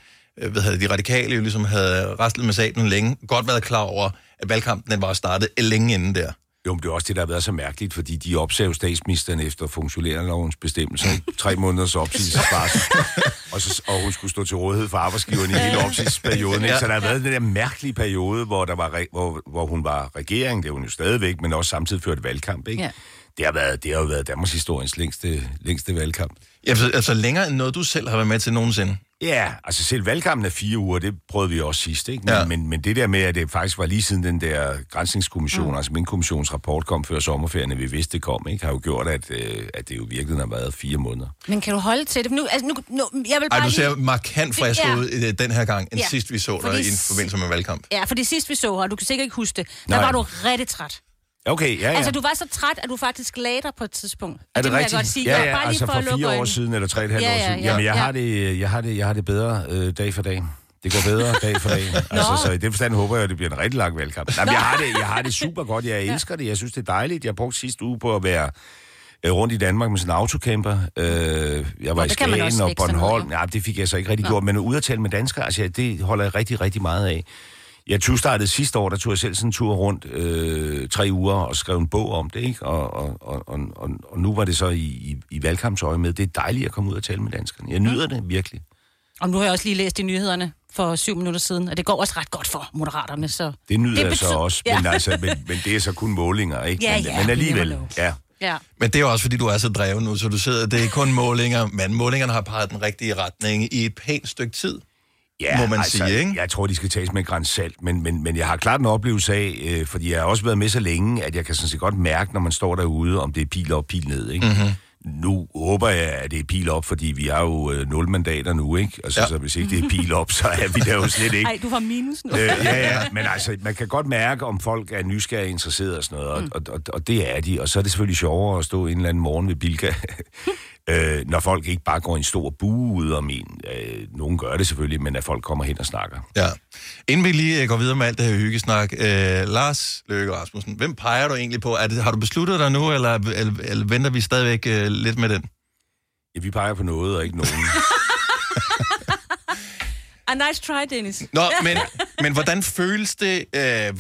hvad hedder det, de radikale jo ligesom havde rastlet med sablen længe, godt været klar over, at valgkampen den var startet længe inden der. Jo, men det er også det, der har været så mærkeligt, fordi de opsagde statsministeren efter funktionærlovens bestemmelser. ikke? Tre måneders opsigelsesvarsel. og, så, og hun skulle stå til rådighed for arbejdsgiveren i hele opsigelsesperioden. Ikke? Så der har været den der mærkelige periode, hvor, der var, re- hvor, hvor hun var regering, det er hun jo stadigvæk, men også samtidig ført valgkamp. Ikke? Ja. Det, har været, det har jo været Danmarks historiens længste, længste valgkamp. Altså, altså længere end noget, du selv har været med til nogensinde. Ja, altså selv valgkampen er fire uger, det prøvede vi også sidst, ikke? Men, Ja. ja. men, men det der med, at det faktisk var lige siden den der grænsningskommission, mm. altså min kommissions rapport kom før sommerferien, vi vidste, det kom, ikke? Har jo gjort, at, øh, at det jo virkelig har været fire måneder. Men kan du holde til det? Nu, altså, nu, nu, jeg vil Ej, bare du ser lige... markant frisk Ja. ud øh, den her gang, end Ja. sidst vi så dig Fordi i forbindelse med valgkamp. Ja, fordi sidst vi så her, du kan sikkert ikke huske det, der Nej. var du rigtig træt. Okay, ja, ja. Altså, du var så træt, at du faktisk lagde dig på et tidspunkt. er det må rigtigt? jeg godt sige. Ja, Ja, ja, bare lige altså for, for fire år siden, eller tre et halvt Ja, år ja, siden. ja, Jamen, jeg, ja. har det, jeg, har det, jeg har det bedre øh, dag for dag. Det går bedre dag for dag. Altså, så i den forstand håber jeg, at det bliver en rigtig lang valgkamp. Nej, men jeg, har det, jeg har det super godt. Jeg elsker det. Jeg synes, det er dejligt. Jeg brugte sidste uge på at være øh, rundt i Danmark med sådan en autocamper. Øh, jeg var Nå, i det Skagen og Bornholm. Ja, det fik jeg så ikke rigtig gjort. Men ude at tale med danskere, altså, det holder jeg rigtig, rigtig meget af. Jeg startede sidste år, der tog jeg selv sådan en tur rundt øh, tre uger og skrev en bog om det, ikke? Og, og, og, og, og, nu var det så i, i, i valgkampsøje med. Det er dejligt at komme ud og tale med danskerne. Jeg nyder det virkelig. Og nu har jeg også lige læst i nyhederne for syv minutter siden, og det går også ret godt for moderaterne, så... Det nyder Det jeg så også, Ja. men, altså, men, men det er så kun målinger, ikke? Ja, men, ja, men alligevel, ja. Ja. Men det er jo også, fordi du er så dreven nu, så du sidder, det er kun målinger, men målingerne har peget den rigtige retning i et pænt stykke tid. Ja, må man altså, sige, ikke? Jeg tror, de skal tages med en salt, men, men, men jeg har klart en oplevelse af, øh, fordi jeg har også været med så længe, at jeg kan sådan set godt mærke, når man står derude, om det er pil op, pil ned, ikke? Mhm. Mm-hmm. Nu håber jeg, at det er pil op, fordi vi har jo øh, nul mandater nu, ikke? Altså, Ja. så hvis ikke det er pil op, så er vi der jo slet ikke. Ej, du har minus nu. Øh, ja, ja, men altså, man kan godt mærke, om folk er nysgerrige og interesserede og sådan noget, og, mm. og, og, og det er de. Og så er det selvfølgelig sjovere at stå en eller anden morgen ved Bilka, øh, når folk ikke bare går i en stor bue ud om en. Øh, nogen gør det selvfølgelig, men at folk kommer hen og snakker. Ja. Inden vi lige øh, går videre med alt det her hyggesnak, øh, Lars Løkke Rasmussen, hvem peger du egentlig på? Er det, har du besluttet dig nu, eller, eller, eller venter vi stadigvæk øh, lidt med den? Ja, vi peger på noget, og ikke nogen. A nice try, Dennis. Nå, men, men hvordan føles det, øh,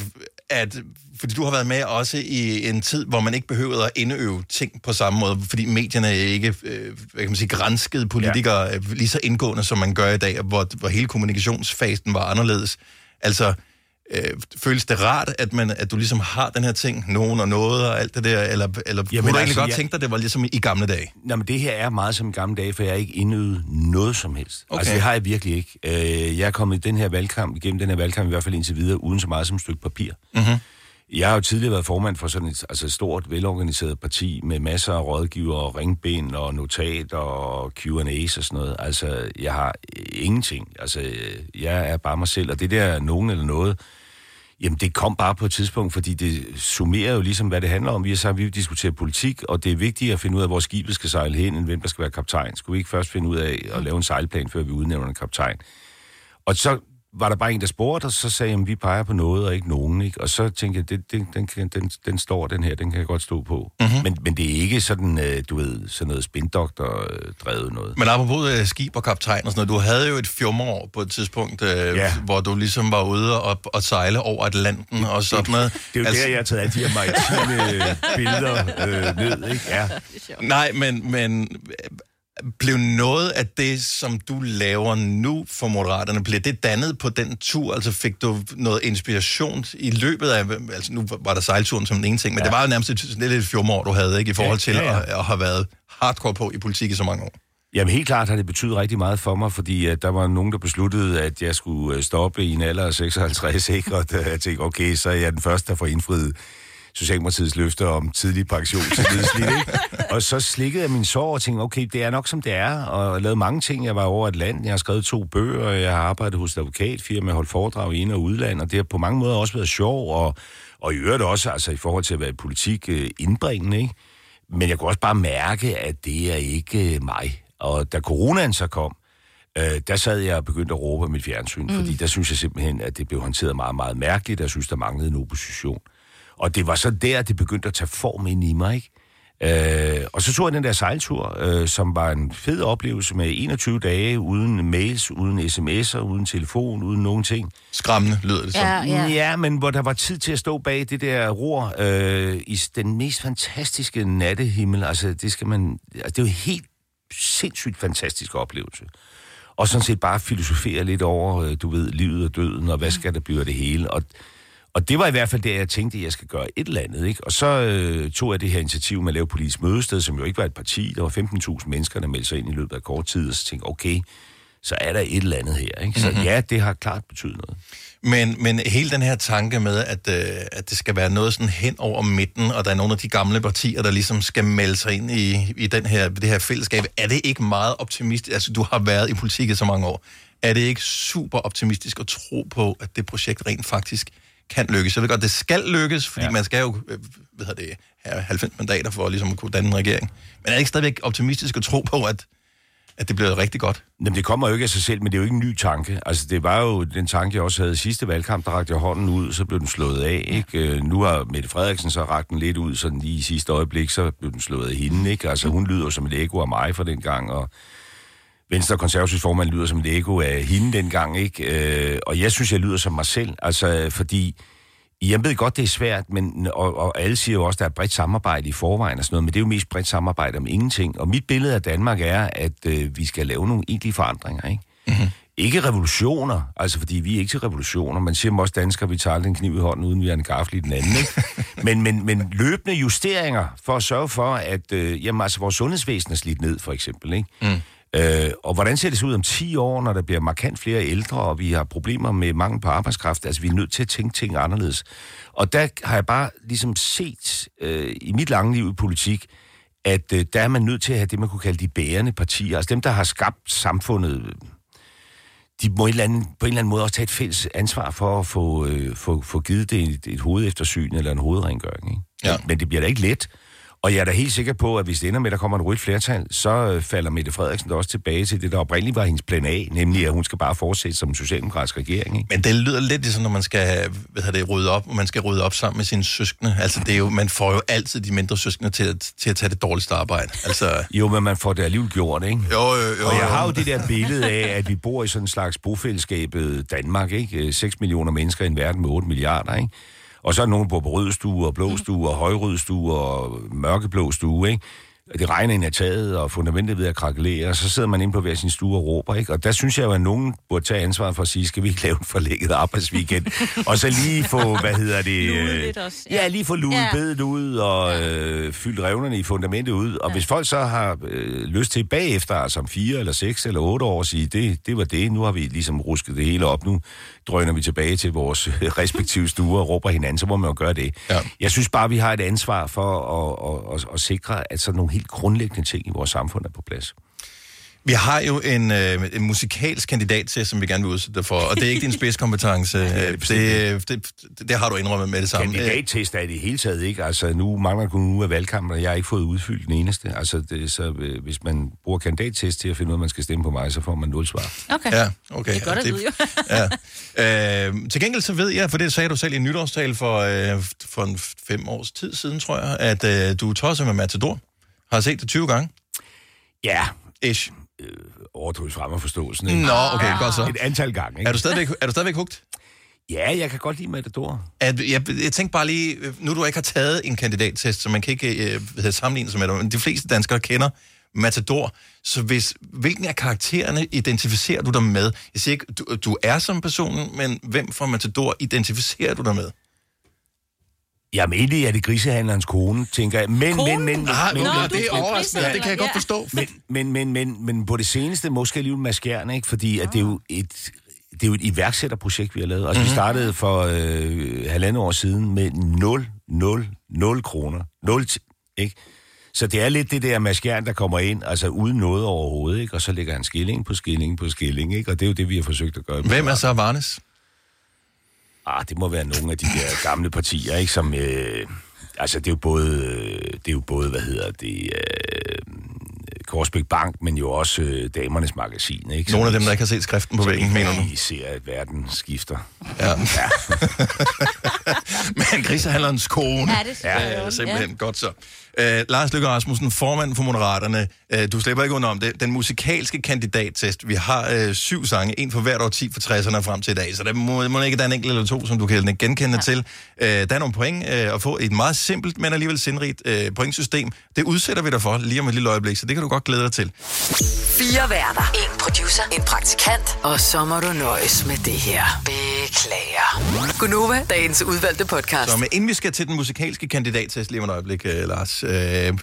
at, fordi du har været med også i en tid, hvor man ikke behøvede at indøve ting på samme måde, fordi medierne ikke, øh, hvad kan man sige, granskede politikere ja. lige så indgående, som man gør i dag, hvor, hvor hele kommunikationsfasen var anderledes. Altså, øh, føles det rart, at, man, at du ligesom har den her ting, nogen og noget og alt det der, eller, eller Jamen, kunne du egentlig altså, godt jeg- tænke dig, det var ligesom i gamle dage? Nå, men det her er meget som i gamle dage, for jeg har ikke indøvet noget som helst. Okay. Altså, det har jeg virkelig ikke. Øh, jeg er kommet i den her valgkamp, igennem den her valgkamp, i hvert fald indtil videre, uden så meget som et stykke papir. Mm-hmm. Jeg har jo tidligere været formand for sådan et altså et stort, velorganiseret parti med masser af rådgiver, ringben og notater og Q&A's og sådan noget. Altså, jeg har ingenting. Altså, jeg er bare mig selv, og det der nogen eller noget, jamen det kom bare på et tidspunkt, fordi det summerer jo ligesom, hvad det handler om. Vi har sagt, at vi vil diskutere politik, og det er vigtigt at finde ud af, hvor skibet skal sejle hen, end hvem der skal være kaptajn. Skulle vi ikke først finde ud af at lave en sejlplan, før vi udnævner en kaptajn? Og så var der bare en, der spurgte, og så sagde jeg, at vi peger på noget og ikke nogen. Ikke? Og så tænkte jeg, det, det, den, kan- den, den står, den her, den kan jeg godt stå på. Mhm. Mm-hmm. Men, men det er ikke sådan, øh, du ved, sådan noget spindokter-drevet noget. Men apropos øh, skib og kaptajn og sådan noget, du havde jo et fjumreår på et tidspunkt, øh, ja. Hvor du ligesom var ude og, og sejle over Atlanten og sådan noget. Det er jo altså, der, jeg har taget alle de her maritime billeder øh, ned, ikke? Ja. Nej, men, men øh, blev noget af det, som du laver nu for Moderaterne, blev det dannet på den tur? Altså fik du noget inspiration i løbet af, altså nu var der sejlturen som den ene ting, men ja. det var jo nærmest et, lidt et fjumreår, du havde, ikke? I forhold til Ja, ja, ja. At, at have været hardcore på i politik i så mange år. Jamen helt klart har det betydet rigtig meget for mig, fordi at der var nogen, der besluttede, at jeg skulle øh, stoppe i en alder af 56, ikke? Og der, jeg tænkte, okay, så er jeg den første, der får indfriet Socialdemokratiets løfter om tidlig pension til nedslidt, ikke? Og så slikkede jeg min sår og tænkte, okay, det er nok som det er, og jeg lavede mange ting. Jeg var over Atlanten, jeg har skrevet to bøger, jeg har arbejdet hos et advokatfirma, holdt foredrag i ind- og udland, og det har på mange måder også været sjov, og, og i øvrigt også, altså i forhold til at være i politik, øh, indbringende, ikke? Men jeg kunne også bare mærke, at det er ikke øh, mig. Og da coronaen så kom, Øh, der sad jeg og begyndte at råbe mit fjernsyn, mm. fordi der synes jeg simpelthen, at det blev håndteret meget, meget mærkeligt. Jeg synes, der manglede en opposition. Og det var så der, det begyndte at tage form ind i mig, ikke? Øh, og så tog jeg den der sejltur, øh, som var en fed oplevelse med 21 dage uden mails, uden sms'er, uden telefon, uden nogen ting. Skræmmende lyder det som. Ja, ja. Ja, men hvor der var tid til at stå bag det der ror øh, i den mest fantastiske nattehimmel. Altså, det skal man... Altså, det er jo helt sindssygt fantastisk oplevelse. Og sådan set bare filosofere lidt over, øh, du ved, livet og døden, og hvad skal der blive af det hele. Og, og det var i hvert fald det, jeg tænkte, at jeg skal gøre et eller andet. Ikke? Og så øh, tog jeg det her initiativ med at lave politisk mødested, som jo ikke var et parti. Der var 15.000 mennesker, der meldte sig ind i løbet af kort tid, og så tænkte okay, så er der et eller andet her. Ikke? Så mm-hmm. ja, det har klart betydet noget. Men, men hele den her tanke med, at, øh, at det skal være noget sådan hen over midten, og der er nogle af de gamle partier, der ligesom skal melde sig ind i, i den her, det her fællesskab, er det ikke meget optimistisk? Altså, du har været i politik i så mange år. Er det ikke super optimistisk at tro på, at det projekt rent faktisk kan lykkes? Jeg ved godt, det skal lykkes, fordi ja. Man skal jo øh, hvad hedder det, have 90 mandater for ligesom at kunne danne en regering. Men er ikke stadigvæk optimistisk at tro på, at, at det bliver rigtig godt? Jamen, det kommer jo ikke af sig selv, men det er jo ikke en ny tanke. Altså, det var jo den tanke, jeg også havde i sidste valgkamp, der rakte jeg hånden ud, så blev den slået af, ikke? Øh, Nu har Mette Frederiksen så rakt den lidt ud, sådan lige i sidste øjeblik, så blev den slået af hende, ikke? Altså, hun lyder som et ego af mig fra den gang, og Venstre og konservativs formand lyder som et ego af hende dengang, ikke? Øh, og jeg synes, jeg lyder som mig selv, altså, fordi jeg ved godt, det er svært, men, og, og alle siger jo også, at der er bredt samarbejde i forvejen og sådan noget, men det er jo mest bredt samarbejde om ingenting. Og mit billede af Danmark er, at øh, vi skal lave nogle egentlige forandringer, ikke? Mm-hmm. Ikke revolutioner, altså fordi vi er ikke til revolutioner. Man siger også danskere, vi tager en kniv i hånden, uden vi har en gaffel i den anden, ikke? men, men, men løbende justeringer for at sørge for, at øh, jamen, altså, vores sundhedsvæsen er slidt ned, for eksempel, ikke? Mm. Øh, og hvordan ser det så ud om 10 år, når der bliver markant flere ældre, og vi har problemer med mangel på arbejdskraft? Altså, vi er nødt til at tænke ting anderledes. Og der har jeg bare ligesom set øh, i mit lange liv i politik, at øh, der er man nødt til at have det, man kunne kalde de bærende partier. Altså dem, der har skabt samfundet, de må et eller andet, på en eller anden måde også tage et fælles ansvar for at få, øh, få, få givet det et, et hovedeftersyn eller en hovedrengøring. Ikke? Ja. Men det bliver da ikke let. Og jeg er da helt sikker på, at hvis det ender med, at der kommer et rødt flertal, så øh, falder Mette Frederiksen da også tilbage til det, der oprindeligt var hendes plan A, nemlig at hun skal bare fortsætte som en socialdemokratisk regering. Ikke? Men det lyder lidt ligesom, når man skal hvad det, rydde op, og man skal rydde op sammen med sine søskende. Altså, det er jo, man får jo altid de mindre søskende til at, til at tage det dårligste arbejde. Altså, Jo, men man får det alligevel gjort, ikke? jo, jo, jo. Og jeg har jo det der billede af, at vi bor i sådan en slags bofællesskabet Danmark, ikke? 6 millioner mennesker i en verden med 8 milliarder, ikke? Og så er der nogen, der bor på rød stue, og blå stue, og højrød stue, og mørkeblå stue, ikke? Og Det regner ind af taget, og fundamentet ved at krakelere, og så sidder man inde på hver sin stue og råber, ikke? Og der synes jeg jo, at nogen burde tage ansvar for at sige, skal vi ikke lave en forlægget arbejdsweekend? og så lige få, hvad hedder det? Øh, lidt også, Ja, ja. lige få luet Ja. ja. bedet ud, og øh, fyldt revnerne i fundamentet ud. Og ja. hvis folk så har øh, lyst til bagefter, altså om fire eller seks eller otte år, at sige, det, det var det, nu har vi ligesom rusket det hele op, nu drøner vi tilbage til vores øh, respektive stuer og råber hinanden, så må man jo gøre det. Ja. Jeg synes bare, vi har et ansvar for at, at, at, at sikre, at sådan nogle helt grundlæggende ting i vores samfund er på plads. Vi har jo en, øh, en musikalsk kandidat til, som vi gerne vil udsætte dig for, og det er ikke din spidskompetence. det er Øh, det det, det, det, det har du indrømmet med det samme. Kandidattest er det i hele taget ikke. Altså, nu mangler kun nu af valgkampen, og jeg har ikke fået udfyldt den eneste. Altså, det, så øh, hvis man bruger kandidattest til at finde ud af, man skal stemme på mig, så får man nul svar. Okay. Ja, okay. Det er godt at Ja, vide, jo. ja. øh, til gengæld så ved jeg, for det sagde du selv i en nytårstal for, øh, for en fem års tid siden, tror jeg, at øh, du er tosset med Matador. Har set det 20 gange? Ja, Ish. overdrivet frem og forståelsen. Ikke? Nå, okay, godt så. Et antal gange, ikke? Er du stadigvæk, er du stadigvæk hugt? Ja, jeg kan godt lide Matador. At, jeg, jeg tænkte bare lige, øh, nu du ikke har taget en kandidattest, så man kan ikke øh, sammenligne sig med dig, men de fleste danskere kender Matador, så hvis, hvilken af karaktererne identificerer du dig med? Jeg siger ikke, du, du er som personen, men hvem fra Matador identificerer du dig med? Egentlig er det grisehandlerens kone, tænker jeg. Men, Konen? men, men, Ah, men, Nå, du det er er overraskende, det kan jeg godt ja. forstå. men, men, men, men, men på det seneste måske alligevel maskerende, ikke? Fordi at det er jo et det er jo et iværksætterprojekt, vi har lavet. Altså, mm-hmm. vi startede for øh, halvandet år siden med 0, 0, 0 kroner. 0, t- ikke? Så det er lidt det der maskern, der kommer ind, altså uden noget overhovedet, ikke? Og så lægger han skilling på skilling på skilling, ikke? Og det er jo det, vi har forsøgt at gøre. Hvem er så Varnes? Ah, det må være nogle af de der gamle partier, ikke? Som, øh, altså, det er jo både, øh, det er jo både, hvad hedder det, øh, Korsbæk Bank, men jo også øh, Damernes Magasin. Ikke? Nogle af dem, der ikke har set skriften på væggen, mener du? I ser, at verden skifter. Ja. Men grisehandlerens kone. Ja, det jeg Ja, simpelthen. Godt så. Uh, Lars Løkke Rasmussen, formand for Moderaterne. Uh, du slipper ikke under om det. Den musikalske kandidattest. Vi har uh, syv sange, en for hvert år 10 fra 60'erne og frem til i dag. Så der må, må ikke der er en enkelt eller to, som du kan genkende ja. til. Uh, der er nogle point uh, at få i et meget simpelt, men alligevel sindrigt uh, pointsystem. Det udsætter vi dig for lige om et lille øjeblik, så det kan du godt glæde dig til. Fire værter. En producer. En praktikant. Og så må du nøjes med det her. Beklager. Gunova, dagens udvalgte podcast. Så men inden vi skal til den musikalske kandidattest lige om et øjeblik, øh, Lars, øh,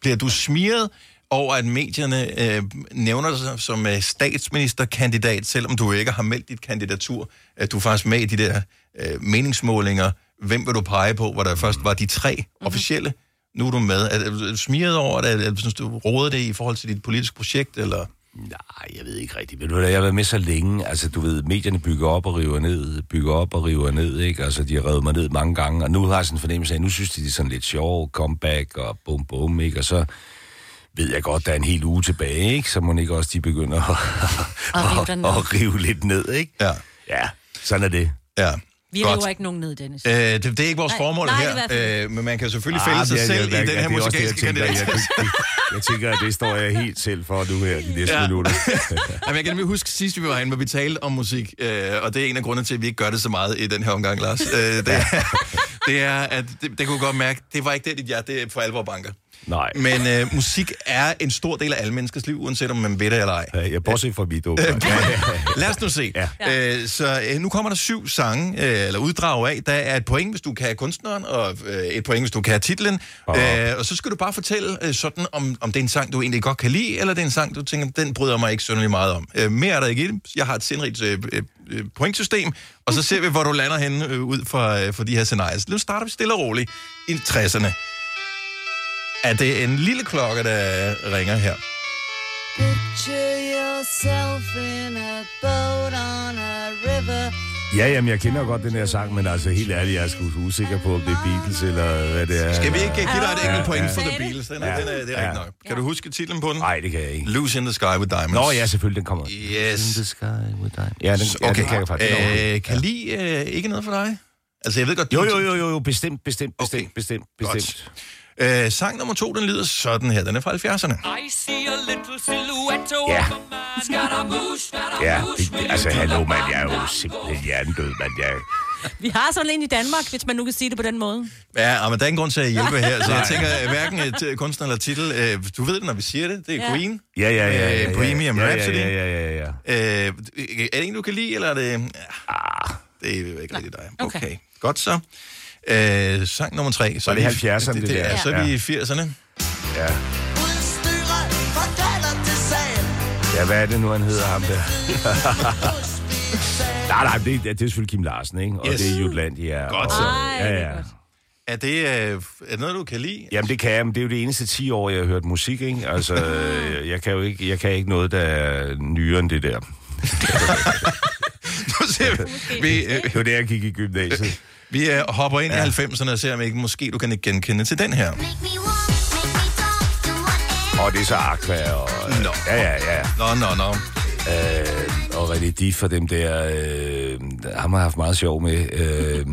bliver du smiret over, at medierne øh, nævner dig som øh, statsministerkandidat, selvom du ikke har meldt dit kandidatur, at du er faktisk med i de der øh, meningsmålinger. Hvem vil du pege på, hvor der først var de tre mm-hmm. officielle? Nu er du med. Er, er du smiret over det? Er, er, synes du råder det i forhold til dit politiske projekt, eller... Nej, jeg ved ikke rigtigt. Ved du hvad, jeg har været med så længe. Altså, du ved, medierne bygger op og river ned, bygger op og river ned, ikke? Altså, de har revet mig ned mange gange, og nu har jeg sådan en fornemmelse af, nu synes de, det er sådan lidt sjov, comeback og bum bum, ikke? Og så ved jeg godt, der er en hel uge tilbage, ikke? Så må ikke også de begynder at, Og rive at, at, rive lidt ned, ikke? Ja. Ja, sådan er det. Ja. Vi Godt. river ikke nogen ned, Dennis. Øh, det, det er ikke vores Nej, formål nej, i her, øh, men man kan selvfølgelig fælde Ah, sig det er- selv jeg- i den jeg- her er jeg musikalske tænker. Jeg, jeg, jeg tænker, at det står jeg helt selv for nu her, de næste Ja. minutter. Jamen, jeg kan nemlig huske sidst, vi var herinde, hvor vi talte om musik, øh, og det er en af grundene til, at vi ikke gør det så meget i den her omgang, Lars. Øh, det, er, det er, at det, det kunne godt mærke, det var ikke det, dit hjerte det er for alvor banker. Nej, Men øh, musik er en stor del af alle menneskers liv, uanset om man ved det eller ej. Øh, jeg bortset fra mit Lad os nu se. Ja. Øh, så øh, nu kommer der syv sange, øh, eller uddrag af. Der er et point, hvis du kan kunstneren, og øh, et point, hvis du kan titlen. Øh, og så skal du bare fortælle øh, sådan, om, om det er en sang, du egentlig godt kan lide, eller det er en sang, du tænker, den bryder mig ikke synderligt meget om. Øh, mere er der ikke i det. Jeg har et sindrigt øh, øh, pointsystem, og så ser vi, hvor du lander henne øh, ud fra, øh, for de her scenarier. Så nu starter vi stille og roligt i 60'erne. Er det en lille klokke, der ringer her? Picture yourself in a boat on a river. Ja, jamen, jeg kender godt den her sang, men altså helt ærligt, jeg er sgu usikker på, om det er Beatles eller hvad det er. Skal vi ikke give dig et enkelt Ja, point ja. for The Beatles? Den er, Ja. den er, det er Ja. rigtigt nok. Kan du huske titlen på den? Nej, det kan jeg ikke. Loose in the Sky with Diamonds. Nå ja, selvfølgelig, den kommer. Yes. In the sky with diamonds. Ja, den, ja, den kan jeg faktisk. Øh, kan lide øh, ikke noget for dig? Altså, jeg ved godt... Jo, jo, jo, jo, jo, bestemt, bestemt, bestemt, Okay. bestemt, Godt. Øh, sang nummer to, den lyder sådan her. Den er fra 70'erne. I see a little silhouette of Ja. Ja, det, altså hallo, mand, jeg er jo simpelthen hjernedød, mand. Jeg, Vi har sådan en i Danmark, hvis man nu kan sige det på den måde. Ja, men der er ingen grund til at hjælpe her, så jeg tænker, at hverken et øh, kunstner eller titel... Øh, du ved det, når vi siger det. Det er Ja. Queen. ja, ja, ja, ja, Øh, ja, Bohemian ja, Rhapsody. Ja, ja, ja, ja, ja. Øh, er det en, du kan lide, eller er det... Ja, det er jo ikke rigtig dig. Okay. Okay. okay. Godt så. Øh, sang nummer tre. Så det er vi- 70'erne, det, det det der? er, så er vi i 80'erne. ja. Ja, hvad er det nu, han hedder ham der? nej, nej, det, det er selvfølgelig Kim Larsen, ikke? Og Yes. det er Jutlandia. Godt så. Ja, det er ja. godt. Er det, øh, er det noget, du kan lide? Jamen, det kan jeg, men det er jo det eneste 10 år, jeg har hørt musik, ikke? Altså, jeg kan jo ikke, jeg kan ikke noget, der er nyere end det der. Vi, øh, Det var det, jeg gik i gymnasiet. vi øh, hopper ind ja. i 90'erne og ser, om ikke måske du kan genkende til den her. Og det er så Aqua og... Nå. Ja, ja, ja. Nå, nå, nå. Øh, og René Diff og dem der, øh, ham har jeg haft meget sjov med. Øh,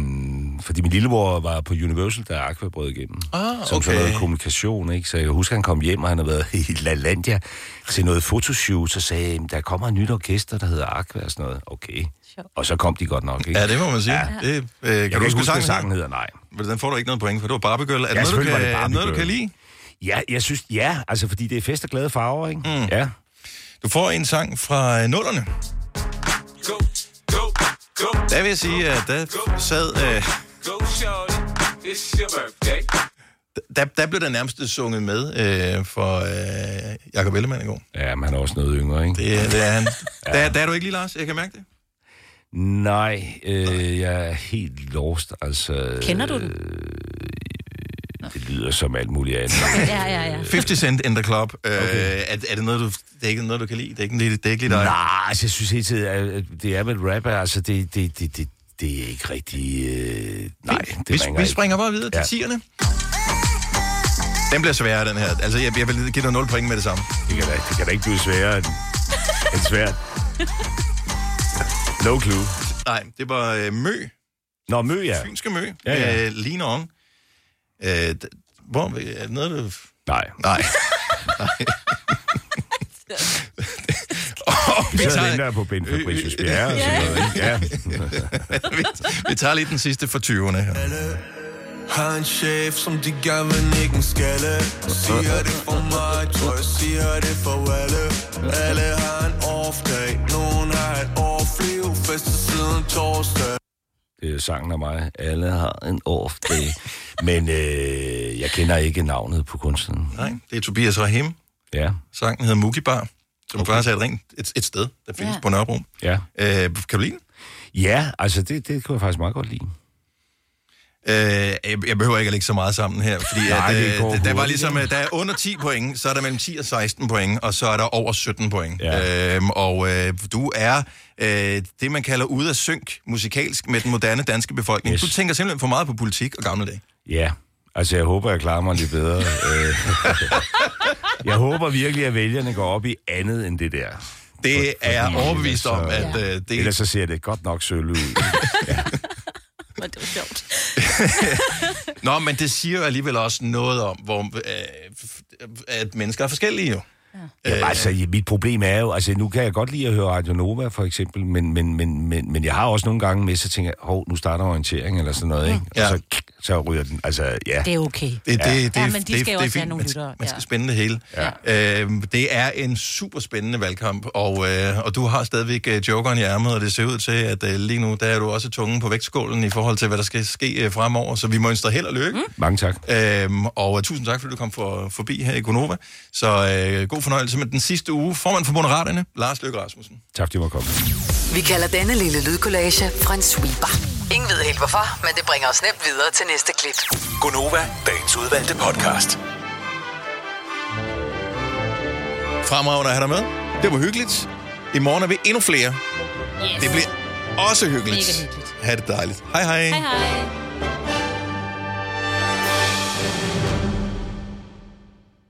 fordi min lillebror var på Universal, da Aqua brød igennem. Ah, Som sådan okay. noget kommunikation, ikke? Så jeg husker, han kom hjem, og han har været i LaLandia til noget fotoshoot, så sagde der kommer et nyt orkester, der hedder Aqua og sådan noget. Okay. Og så kom de godt nok, ikke? Ja, det må man sige. Ja. Det, øh, kan jeg du kan ikke huske huske, hvad sangen? hedder, nej. Men Den får du ikke noget point for. Det var Barbie Girl. Er det Ja, noget, du kan, det noget, du kan lide? Ja, jeg synes, ja, altså fordi det er fest og glade farver, ikke? Mm. Ja. Du får en sang fra øh, nullerne. Go, go, go, Der vil jeg sige, at der sad... Øh, go, shorty. It's your birthday. der, der blev der nærmest sunget med øh, for øh, Jacob Ellemann i går. Ja, men han er også noget yngre, ikke? Det, det er han. ja. der, der er du ikke lige, Lars. Jeg kan mærke det. Nej, øh, jeg er helt lost, altså... Kender du den? Øh, det lyder som alt muligt andet. Ja, ja, ja. 50 Cent in the Club. Øh, er, er det noget, du, det er ikke noget, du kan lide? Det er ikke, det er ikke lige dig? Nej, altså, jeg synes hele tiden, at det er med rap, altså, det, det, det, det, det er ikke rigtig... Øh, nej, det vi, vi ikke. springer bare videre Ja. til 10'erne. Den bliver sværere, den her. Altså, jeg, jeg vil give dig 0 point med det samme. Det kan da, det kan da ikke blive sværere end, end svært. No clue. Nej, det var øh, Mø. Nå, Mø, ja. Fynske Mø. Ja, ja. Øh, Lean On. Øh, hvor, er det noget, du... Nej. Nej. Nej. Og vi tager den der på Ben Fabricius Bjerre og sådan noget, ikke? Ja. vi, vi tager lige den sidste for 20'erne her. Har en chef, som de gerne vil nikke en skalle Siger det for mig, tror jeg siger det for alle Alle har en off-dag, nogen har et off-liv Festet siden torsdag Det er sangen af mig. Alle har en off day. Men øh, jeg kender ikke navnet på kunstneren. Nej, det er Tobias Rahim. Ja. Sangen hedder Mugi Bar, som okay. faktisk er et, rent, et, et sted, der findes ja. på Nørrebro. Ja. Øh, kan du lide den? Ja, altså det, det kunne jeg faktisk meget godt lide. Øh, jeg, jeg behøver ikke at lægge så meget sammen her, fordi Nej, at, det øh, går der var ligesom, øh, der er under 10 point, så er der mellem 10 og 16 point, og så er der over 17 point. Ja. Øhm, og øh, du er øh, det, man kalder ude af synk musikalsk med den moderne danske befolkning. Yes. Du tænker simpelthen for meget på politik og gamle dage. Ja, altså jeg håber, jeg klarer mig lidt bedre. Øh, jeg håber virkelig, at vælgerne går op i andet end det der. Det er jeg overbevist om, at øh, det Ellers så ser det godt nok sølv ud. Men det var sjovt. Nå, men det siger jo alligevel også noget om, hvor, øh, at mennesker er forskellige jo. Jamen, altså, ja, mit problem er jo, altså nu kan jeg godt lide at høre Radio Nova for eksempel, men, men, men, men, men jeg har også nogle gange med, så tænker jeg, hov, nu starter orientering eller sådan noget, ikke? Ja. Og så, så ryger den, altså ja. Det er okay. Det, det, Ja. det, Ja, det, men de det, skal det er også have nogle man, lyttere. man skal Ja. spænde det hele. Ja. Øhm, det er en super spændende valgkamp, og, øh, og du har stadigvæk øh, jokeren i ærmet, og det ser ud til, at øh, lige nu der er du også tungen på vægtskålen i forhold til, hvad der skal ske øh, fremover. Så vi må ønske dig held og lykke. Mm. Mange tak. Øhm, og uh, tusind tak, fordi du kom for, forbi her i Gonova. Så øh, god fornøjelse med den sidste uge. Formand for Moderaterne, Lars Løkke Rasmussen. Tak, fordi du var kommet. Vi kalder denne lille lydkollage Frans sweeper. Ingen ved helt hvorfor, men det bringer os nemt videre til næste klip. Gonova, dagens udvalgte podcast. Fremragende at have dig med. Det var hyggeligt. I morgen er vi endnu flere. Yes. Det bliver også hyggeligt. Mega hyggeligt. Ha' det dejligt. Hej hej. Hej hej.